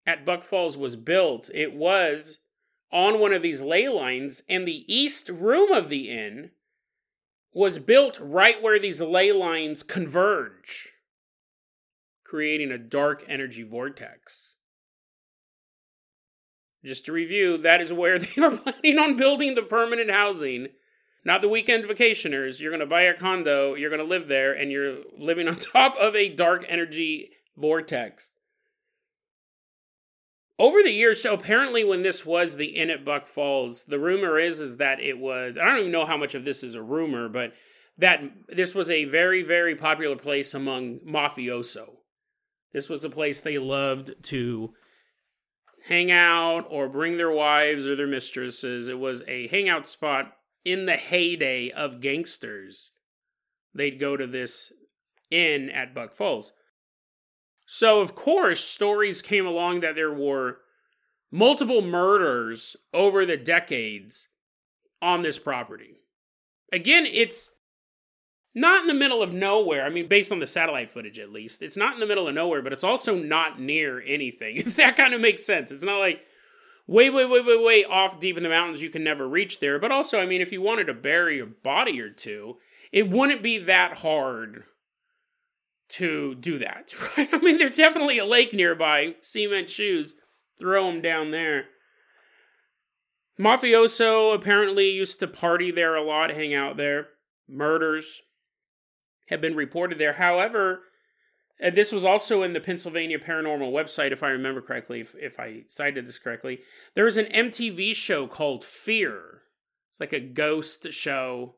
at Buck Falls was built, it was on one of these ley lines, and the east room of the inn was built right where these ley lines converge, creating a dark energy vortex. Just to review, that is where they are planning on building the permanent housing. Not the weekend vacationers. You're going to buy a condo, you're going to live there, and you're living on top of a dark energy vortex over the years so apparently when this was the inn at buck falls the rumor is is that it was i don't even know how much of this is a rumor but that this was a very very popular place among mafioso this was a place they loved to hang out or bring their wives or their mistresses. It was a hangout spot in the heyday of gangsters. They'd go to this inn at buck falls. So, of course, stories came along that there were multiple murders over the decades on this property. Again, it's not in the middle of nowhere. I mean, based on the satellite footage at least, it's not in the middle of nowhere, but it's also not near anything. If that kind of makes sense. It's not like way, way, way, way, way off deep in the mountains, you can never reach there. But also, I mean, if you wanted to bury a body or two, it wouldn't be that hard to do that. Right? I mean, there's definitely a lake nearby. Cement shoes, throw them down there. Mafioso apparently used to party there a lot, hang out there. Murders have been reported there. However, and this was also in the Pennsylvania Paranormal website, if I remember correctly, if, if I cited this correctly. There was an MTV show called Fear. It's like a ghost show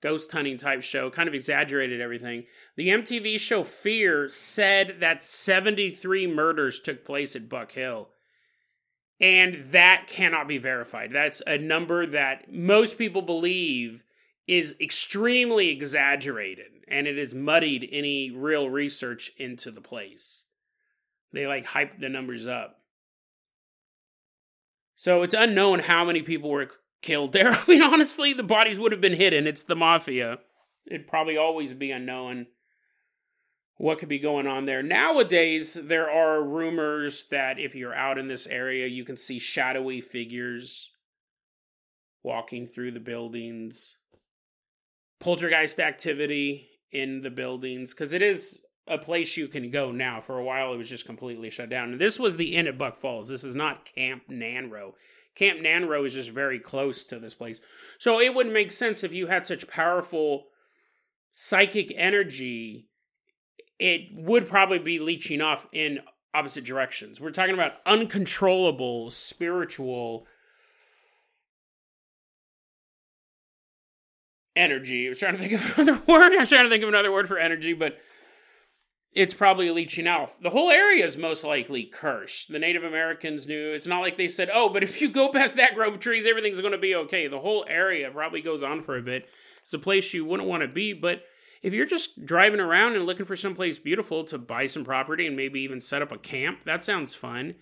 ghost hunting type show, kind of exaggerated everything. The MTV show Fear said that 73 murders took place at Buck Hill. And that cannot be verified. That's a number that most people believe is extremely exaggerated and it has muddied any real research into the place. They like hyped the numbers up. So it's unknown how many people were killed there. I mean, honestly, the bodies would have been hidden. It's the mafia. It'd probably always be unknown what could be going on there. Nowadays, there are rumors that if you're out in this area, you can see shadowy figures walking through the buildings, poltergeist activity in the buildings, because it is a place you can go now. For a while, it was just completely shut down. And this was the inn at Buck Falls. This is not Camp Nanro. Camp Nanro is just very close to this place. So it wouldn't make sense if you had such powerful psychic energy, it would probably be leeching off in opposite directions. We're talking about uncontrollable spiritual energy. I was trying to think of another word. I was trying to think of another word for energy, but it's probably leeching out. The whole area is most likely cursed. The Native Americans knew. It's not like they said, oh, but if you go past that grove of trees, everything's going to be okay. The whole area probably goes on for a bit. It's a place you wouldn't want to be, but if you're just driving around and looking for someplace beautiful to buy some property and maybe even set up a camp, that sounds fun.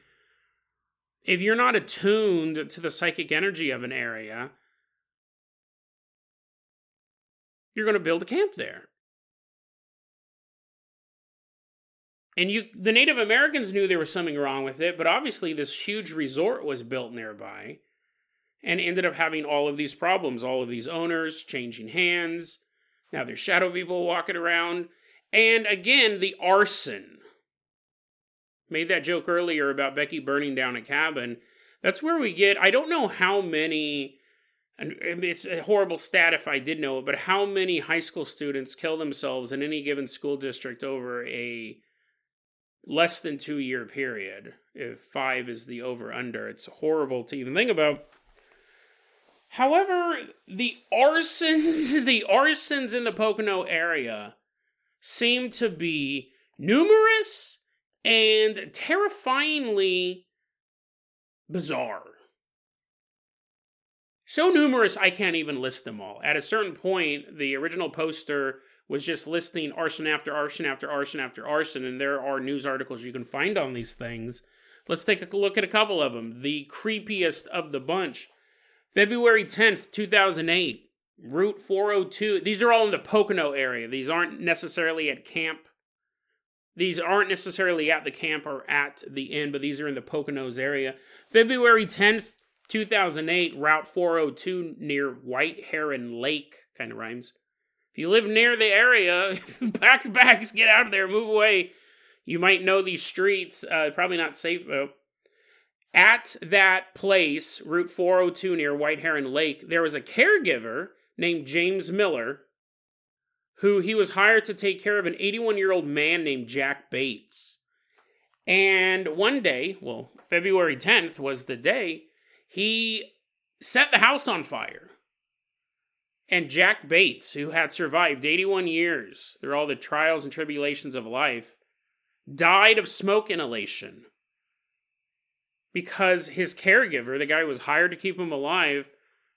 If you're not attuned to the psychic energy of an area, you're going to build a camp there. And you, the Native Americans knew there was something wrong with it, but obviously this huge resort was built nearby and ended up having all of these problems, all of these owners changing hands. Now there's shadow people walking around. And again, the arson. Made that joke earlier about Becky burning down a cabin. That's where we get, I don't know how many and it's a horrible stat if I did know it, but how many high school students kill themselves in any given school district over a less than two year period? If five is the over under, it's horrible to even think about. However, the arsons, the arsons in the Pocono area seem to be numerous and terrifyingly bizarre. So numerous, I can't even list them all. At a certain point, the original poster was just listing arson after arson after arson after arson, and there are news articles you can find on these things. Let's take a look at a couple of them. The creepiest of the bunch February 10th, 2008. Route 402. These are all in the Pocono area. These aren't necessarily at camp. These aren't necessarily at the camp or at the inn, but these are in the Poconos area. February 10th, 2008, Route 402 near White Heron Lake. Kind of rhymes. If you live near the area, bags, get out of there, move away. You might know these streets. Uh, probably not safe, though. At that place, Route 402 near White Heron Lake, there was a caregiver named James Miller, who he was hired to take care of an 81 year old man named Jack Bates. And one day, well, February 10th was the day, he set the house on fire. And Jack Bates, who had survived 81 years through all the trials and tribulations of life, died of smoke inhalation because his caregiver, the guy who was hired to keep him alive,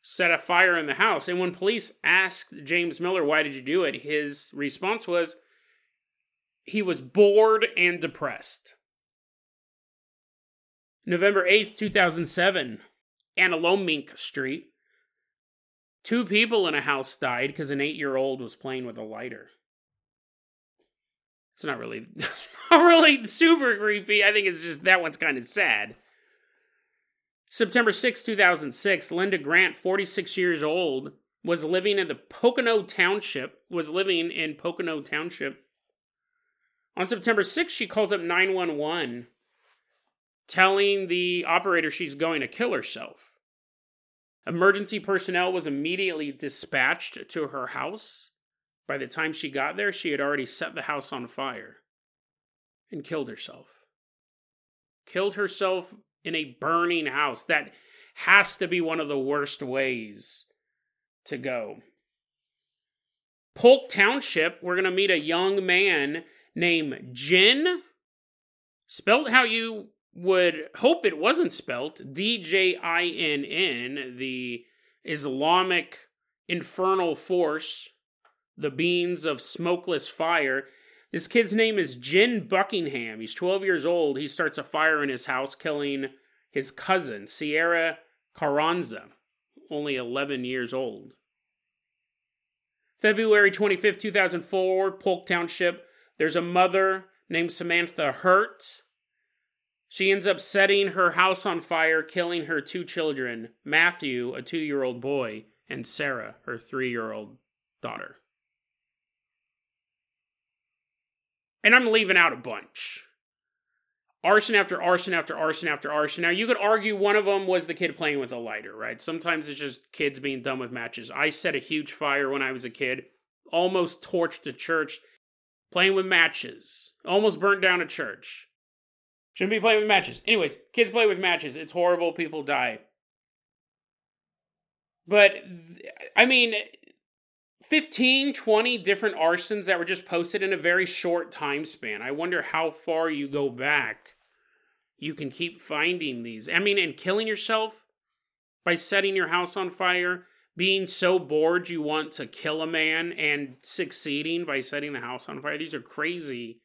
set a fire in the house. And when police asked James Miller, why did you do it? His response was, he was bored and depressed. November 8th, 2007, Analomink Street. Two people in a house died because an eight year old was playing with a lighter. It's not really, not really super creepy. I think it's just that one's kind of sad. September 6, 2006, Linda Grant, 46 years old, was living in the Pocono Township, was living in Pocono Township. On September 6, she calls up 911, telling the operator she's going to kill herself. Emergency personnel was immediately dispatched to her house. By the time she got there, she had already set the house on fire and killed herself. Killed herself in a burning house. That has to be one of the worst ways to go. Polk Township, we're going to meet a young man named Djinn, spelled how you would hope it wasn't spelt D J I N N, the Islamic infernal force, the beings of smokeless fire. This kid's name is Djinn Buckingham. He's 12 years old. He starts a fire in his house, killing his cousin, Sierra Carranza, only 11 years old. February 25th, 2004, Polk Township. There's a mother named Samantha Hurt. She ends up setting her house on fire, killing her two children Matthew, a two year old boy, and Sarah, her three year old daughter. And I'm leaving out a bunch. Arson after arson after arson after arson. Now, you could argue one of them was the kid playing with a lighter, right? Sometimes it's just kids being done with matches. I set a huge fire when I was a kid, almost torched a church playing with matches, almost burnt down a church. Shouldn't be playing with matches. Anyways, kids play with matches. It's horrible. People die. But, I mean, 15, 20 different arsons that were just posted in a very short time span. I wonder how far you go back. You can keep finding these. I mean, and killing yourself by setting your house on fire, being so bored you want to kill a man, and succeeding by setting the house on fire. These are crazy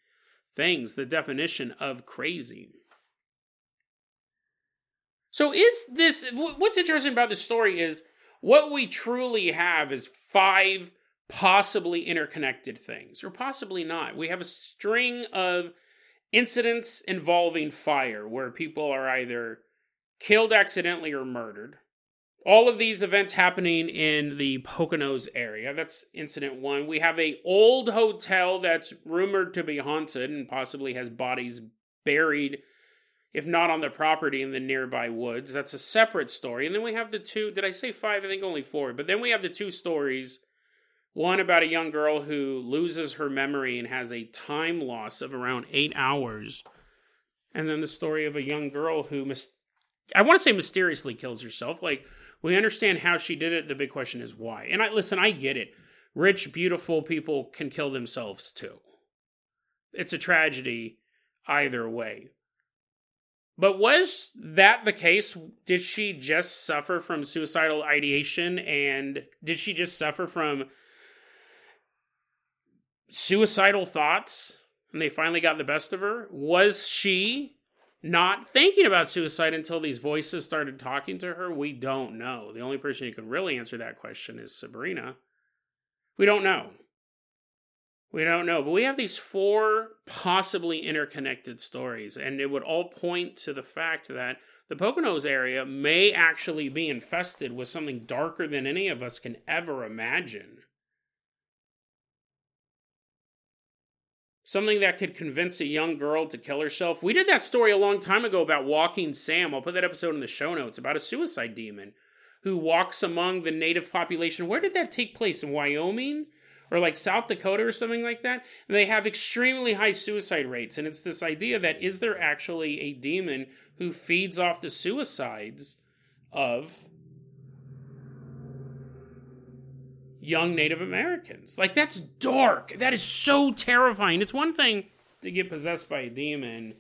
things, the definition of crazy. So, is this what's interesting about this story is what we truly have is five possibly interconnected things, or possibly not. We have a string of incidents involving fire where people are either killed accidentally or murdered. All of these events happening in the Poconos area. That's incident one. We have a old hotel that's rumored to be haunted and possibly has bodies buried, if not on the property, in the nearby woods. That's a separate story. And then we have the two. Did I say five? I think only four. But then we have the two stories. One about a young girl who loses her memory and has a time loss of around eight hours. And then the story of a young girl who mis- I want to say mysteriously kills herself. Like we understand how she did it. The big question is why. And I listen, I get it. Rich, beautiful people can kill themselves too. It's a tragedy either way. But was that the case? Did she just suffer from suicidal ideation and did she just suffer from suicidal thoughts and they finally got the best of her? Was she not thinking about suicide until these voices started talking to her? We don't know. The only person who can really answer that question is Sabrina. We don't know. We don't know. But we have these four possibly interconnected stories, and it would all point to the fact that the Poconos area may actually be infested with something darker than any of us can ever imagine. Something that could convince a young girl to kill herself. We did that story a long time ago about Walking Sam. I'll put that episode in the show notes about a suicide demon who walks among the native population. Where did that take place? In Wyoming? Or like South Dakota or something like that? And they have extremely high suicide rates. And it's this idea that is there actually a demon who feeds off the suicides of young Native Americans. Like, that's dark. That is so terrifying. It's one thing to get possessed by a demon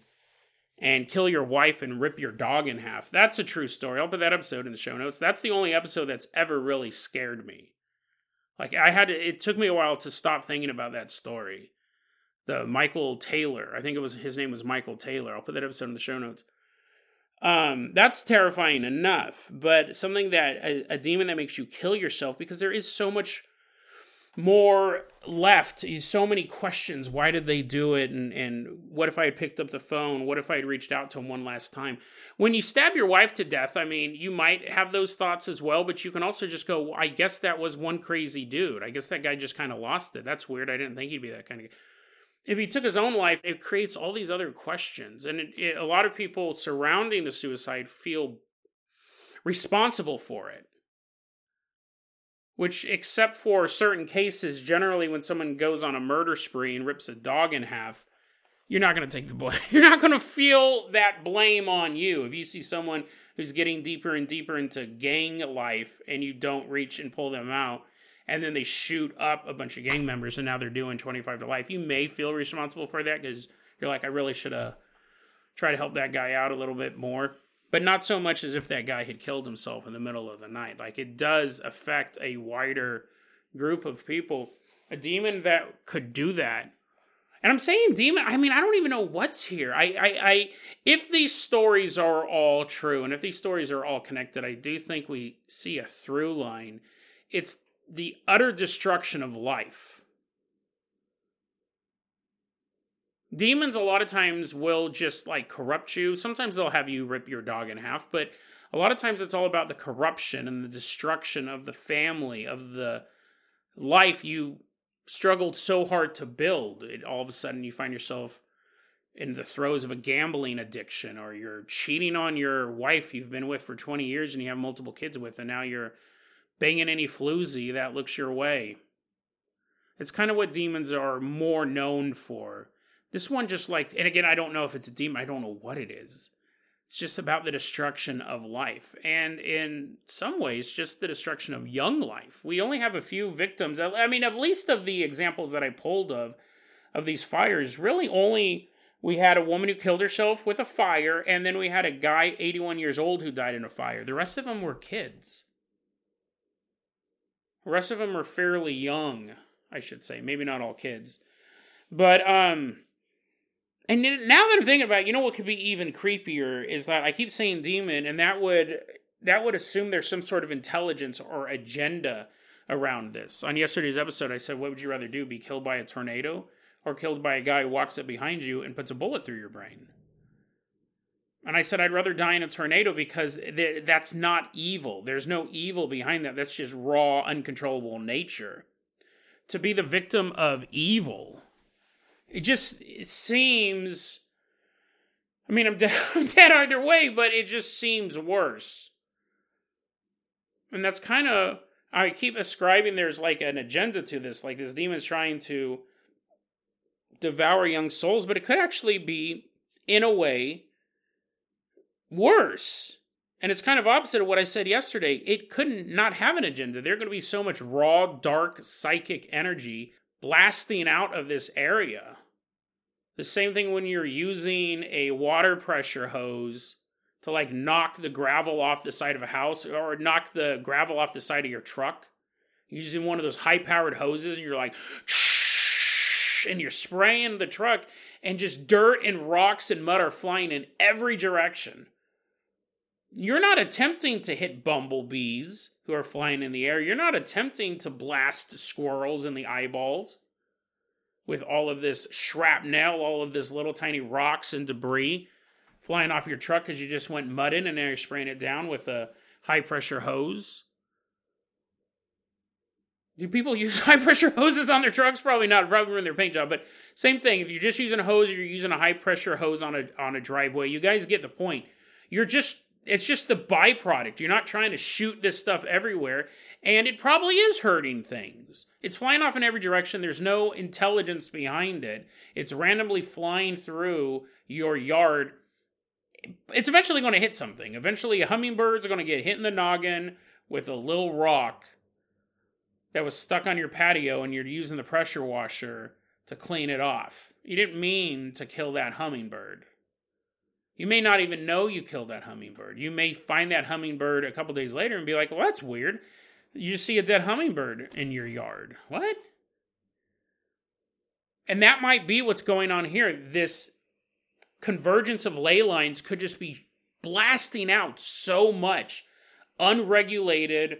and kill your wife and rip your dog in half. That's a true story. I'll put that episode in the show notes. That's the only episode that's ever really scared me. Like, I had to, it took me a while to stop thinking about that story. The Michael Taylor, I think it was his name was Michael Taylor. I'll put that episode in the show notes. Um, that's terrifying enough, but something that a, a, demon that makes you kill yourself because there is so much more left. So many questions. Why did they do it? And and what if I had picked up the phone? What if I had reached out to him one last time? When you stab your wife to death, I mean, you might have those thoughts as well, but you can also just go, I guess that was one crazy dude. I guess that guy just kind of lost it. That's weird. I didn't think he'd be that kind of if he took his own life, it creates all these other questions. And it, it, a lot of people surrounding the suicide feel responsible for it. Which, except for certain cases, generally when someone goes on a murder spree and rips a dog in half, you're not going to take the blame. You're not going to feel that blame on you. If you see someone who's getting deeper and deeper into gang life and you don't reach and pull them out, and then they shoot up a bunch of gang members and now they're doing 25 to life. You may feel responsible for that because you're like i really should have tried to help that guy out a little bit more. But not so much as if that guy had killed himself in the middle of the night. Like it does affect a wider group of people. A demon that could do that and i'm saying demon i mean i don't even know what's here. I, I i if these stories are all true and if these stories are all connected i do think we see a through line. It's the utter destruction of life. Demons, a lot of times, will just like corrupt you. Sometimes they'll have you rip your dog in half, but a lot of times it's all about the corruption and the destruction of the family, of the life you struggled so hard to build. It, all of a sudden, you find yourself in the throes of a gambling addiction, or you're cheating on your wife you've been with for 20 years and you have multiple kids with, and now you're banging any floozy that looks your way. It's kind of what demons are more known for. This one just like, and again, I don't know if it's a demon, I don't know what it is. It's just about the destruction of life. And in some ways, just the destruction of young life. We only have a few victims. I mean, at least of the examples that I pulled of, of these fires, really only we had a woman who killed herself with a fire, and then we had a guy, 81 years old, who died in a fire. The rest of them were kids. The rest of them are fairly young, I should say. Maybe not all kids. But, um, and now that I'm thinking about it, you know what could be even creepier is that I keep saying demon, and that would that would assume there's some sort of intelligence or agenda around this. On yesterday's episode, I said, "What would you rather do? Be killed by a tornado or killed by a guy who walks up behind you and puts a bullet through your brain. And I said, I'd rather die in a tornado because th- that's not evil. There's no evil behind that. That's just raw, uncontrollable nature. To be the victim of evil, it just it seems. I mean, I'm, de- I'm dead either way, but it just seems worse. And that's kind of. I keep ascribing there's like an agenda to this, like this demon's trying to devour young souls, but it could actually be, in a way, worse. And it's kind of opposite of what I said yesterday. It couldn't not have an agenda. There's going to be so much raw, dark, psychic energy blasting out of this area. The same thing when you're using a water pressure hose to like knock the gravel off the side of a house or knock the gravel off the side of your truck. using one of those high powered hoses and you're like, and you're spraying the truck, and just dirt and rocks and mud are flying in every direction. You're not attempting to hit bumblebees who are flying in the air. You're not attempting to blast squirrels in the eyeballs with all of this shrapnel, all of this little tiny rocks and debris flying off your truck because you just went mudding and now you're spraying it down with a high pressure hose. Do people use high pressure hoses on their trucks? Probably not. Probably in their paint job. But same thing. If you're just using a hose or you're using a high pressure hose on a on a driveway, you guys get the point. You're just it's just the byproduct. You're not trying to shoot this stuff everywhere, and it probably is hurting things. It's flying off in every direction. There's no intelligence behind it. It's randomly flying through your yard. It's eventually going to hit something. Eventually, hummingbirds are going to get hit in the noggin with a little rock that was stuck on your patio, and you're using the pressure washer to clean it off. You didn't mean to kill that hummingbird. You may not even know you killed that hummingbird. You may find that hummingbird a couple days later and be like, well, that's weird. You see a dead hummingbird in your yard. What? And that might be what's going on here. This convergence of ley lines could just be blasting out so much unregulated,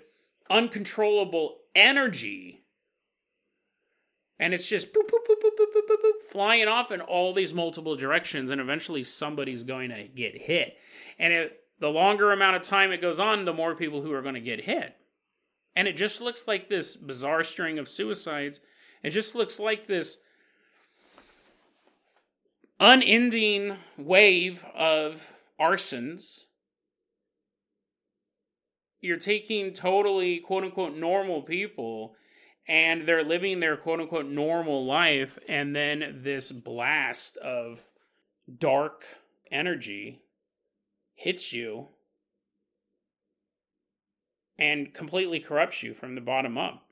uncontrollable energy and it's just boop, boop, boop, flying off in all these multiple directions and eventually somebody's going to get hit. And it, the longer amount of time it goes on the more people who are going to get hit. And it just looks like this bizarre string of suicides. It just looks like this unending wave of arsons. You're taking totally quote unquote normal people and they're living their quote unquote normal life, and then this blast of dark energy hits you and completely corrupts you from the bottom up.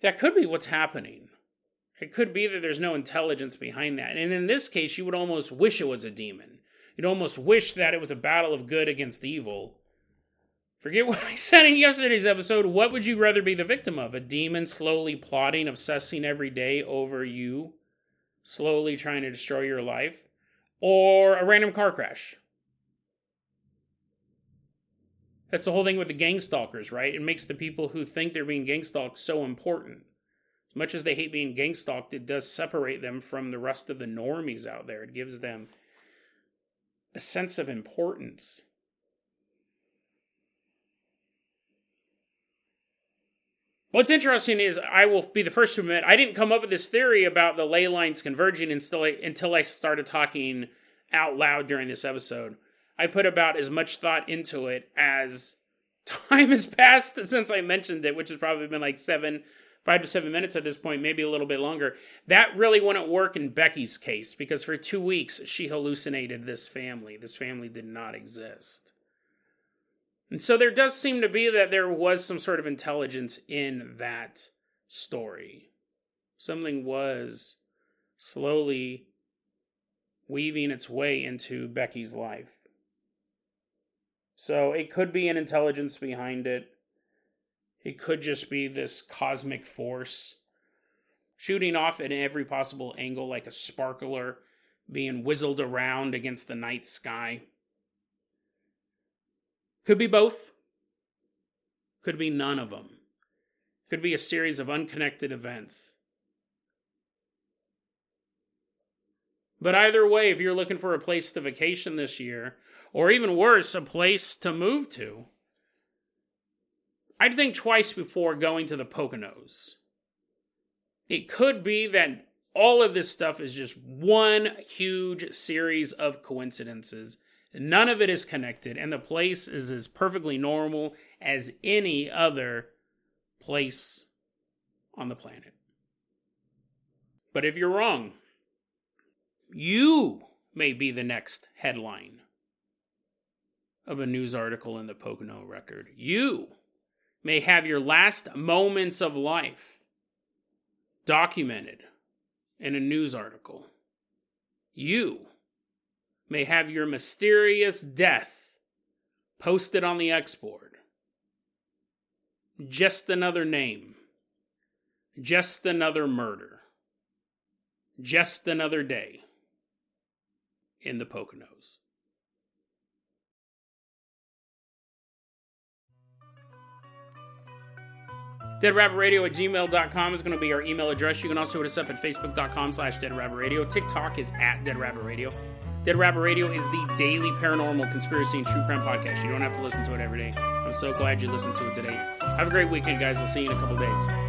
That could be what's happening. It could be that there's no intelligence behind that. And in this case, you would almost wish it was a demon. You'd almost wish that it was a battle of good against evil Forget what I said in yesterday's episode. What would you rather be the victim of? A demon slowly plotting, obsessing every day over you, slowly trying to destroy your life? Or a random car crash? That's the whole thing with the gang stalkers, right? It makes the people who think they're being gang stalked so important. As much as they hate being gang stalked, it does separate them from the rest of the normies out there. It gives them a sense of importance. What's interesting is I will be the first to admit I didn't come up with this theory about the ley lines converging until I, until I started talking out loud during this episode. I put about as much thought into it as time has passed since I mentioned it, which has probably been like seven, five to seven minutes at this point, maybe a little bit longer. That really wouldn't work in Becky's case because for two weeks she hallucinated this family. This family did not exist. And so there does seem to be that there was some sort of intelligence in that story. Something was slowly weaving its way into Becky's life. So it could be an intelligence behind it. It could just be this cosmic force shooting off at every possible angle like a sparkler being whizzled around against the night sky. Could be both, could be none of them, could be a series of unconnected events. But either way, if you're looking for a place to vacation this year, or even worse, a place to move to, I'd think twice before going to the Poconos. It could be that all of this stuff is just one huge series of coincidences None of it is connected, and the place is as perfectly normal as any other place on the planet. But if you're wrong, you may be the next headline of a news article in the Pocono Record. You may have your last moments of life documented in a news article. You may have your mysterious death posted on the X board. Just another name. Just another murder. Just another day in the Poconos. DeadRabbitRadio at gmail.com is going to be our email address. You can also hit us up at facebook.com slash deadrabbitradio. TikTok is at deadrabbitradio. Dead Rabbit Radio is the daily paranormal conspiracy and true crime podcast. You don't have to listen to it every day. I'm so glad you listened to it today. Have a great weekend, guys. I'll see you in a couple days.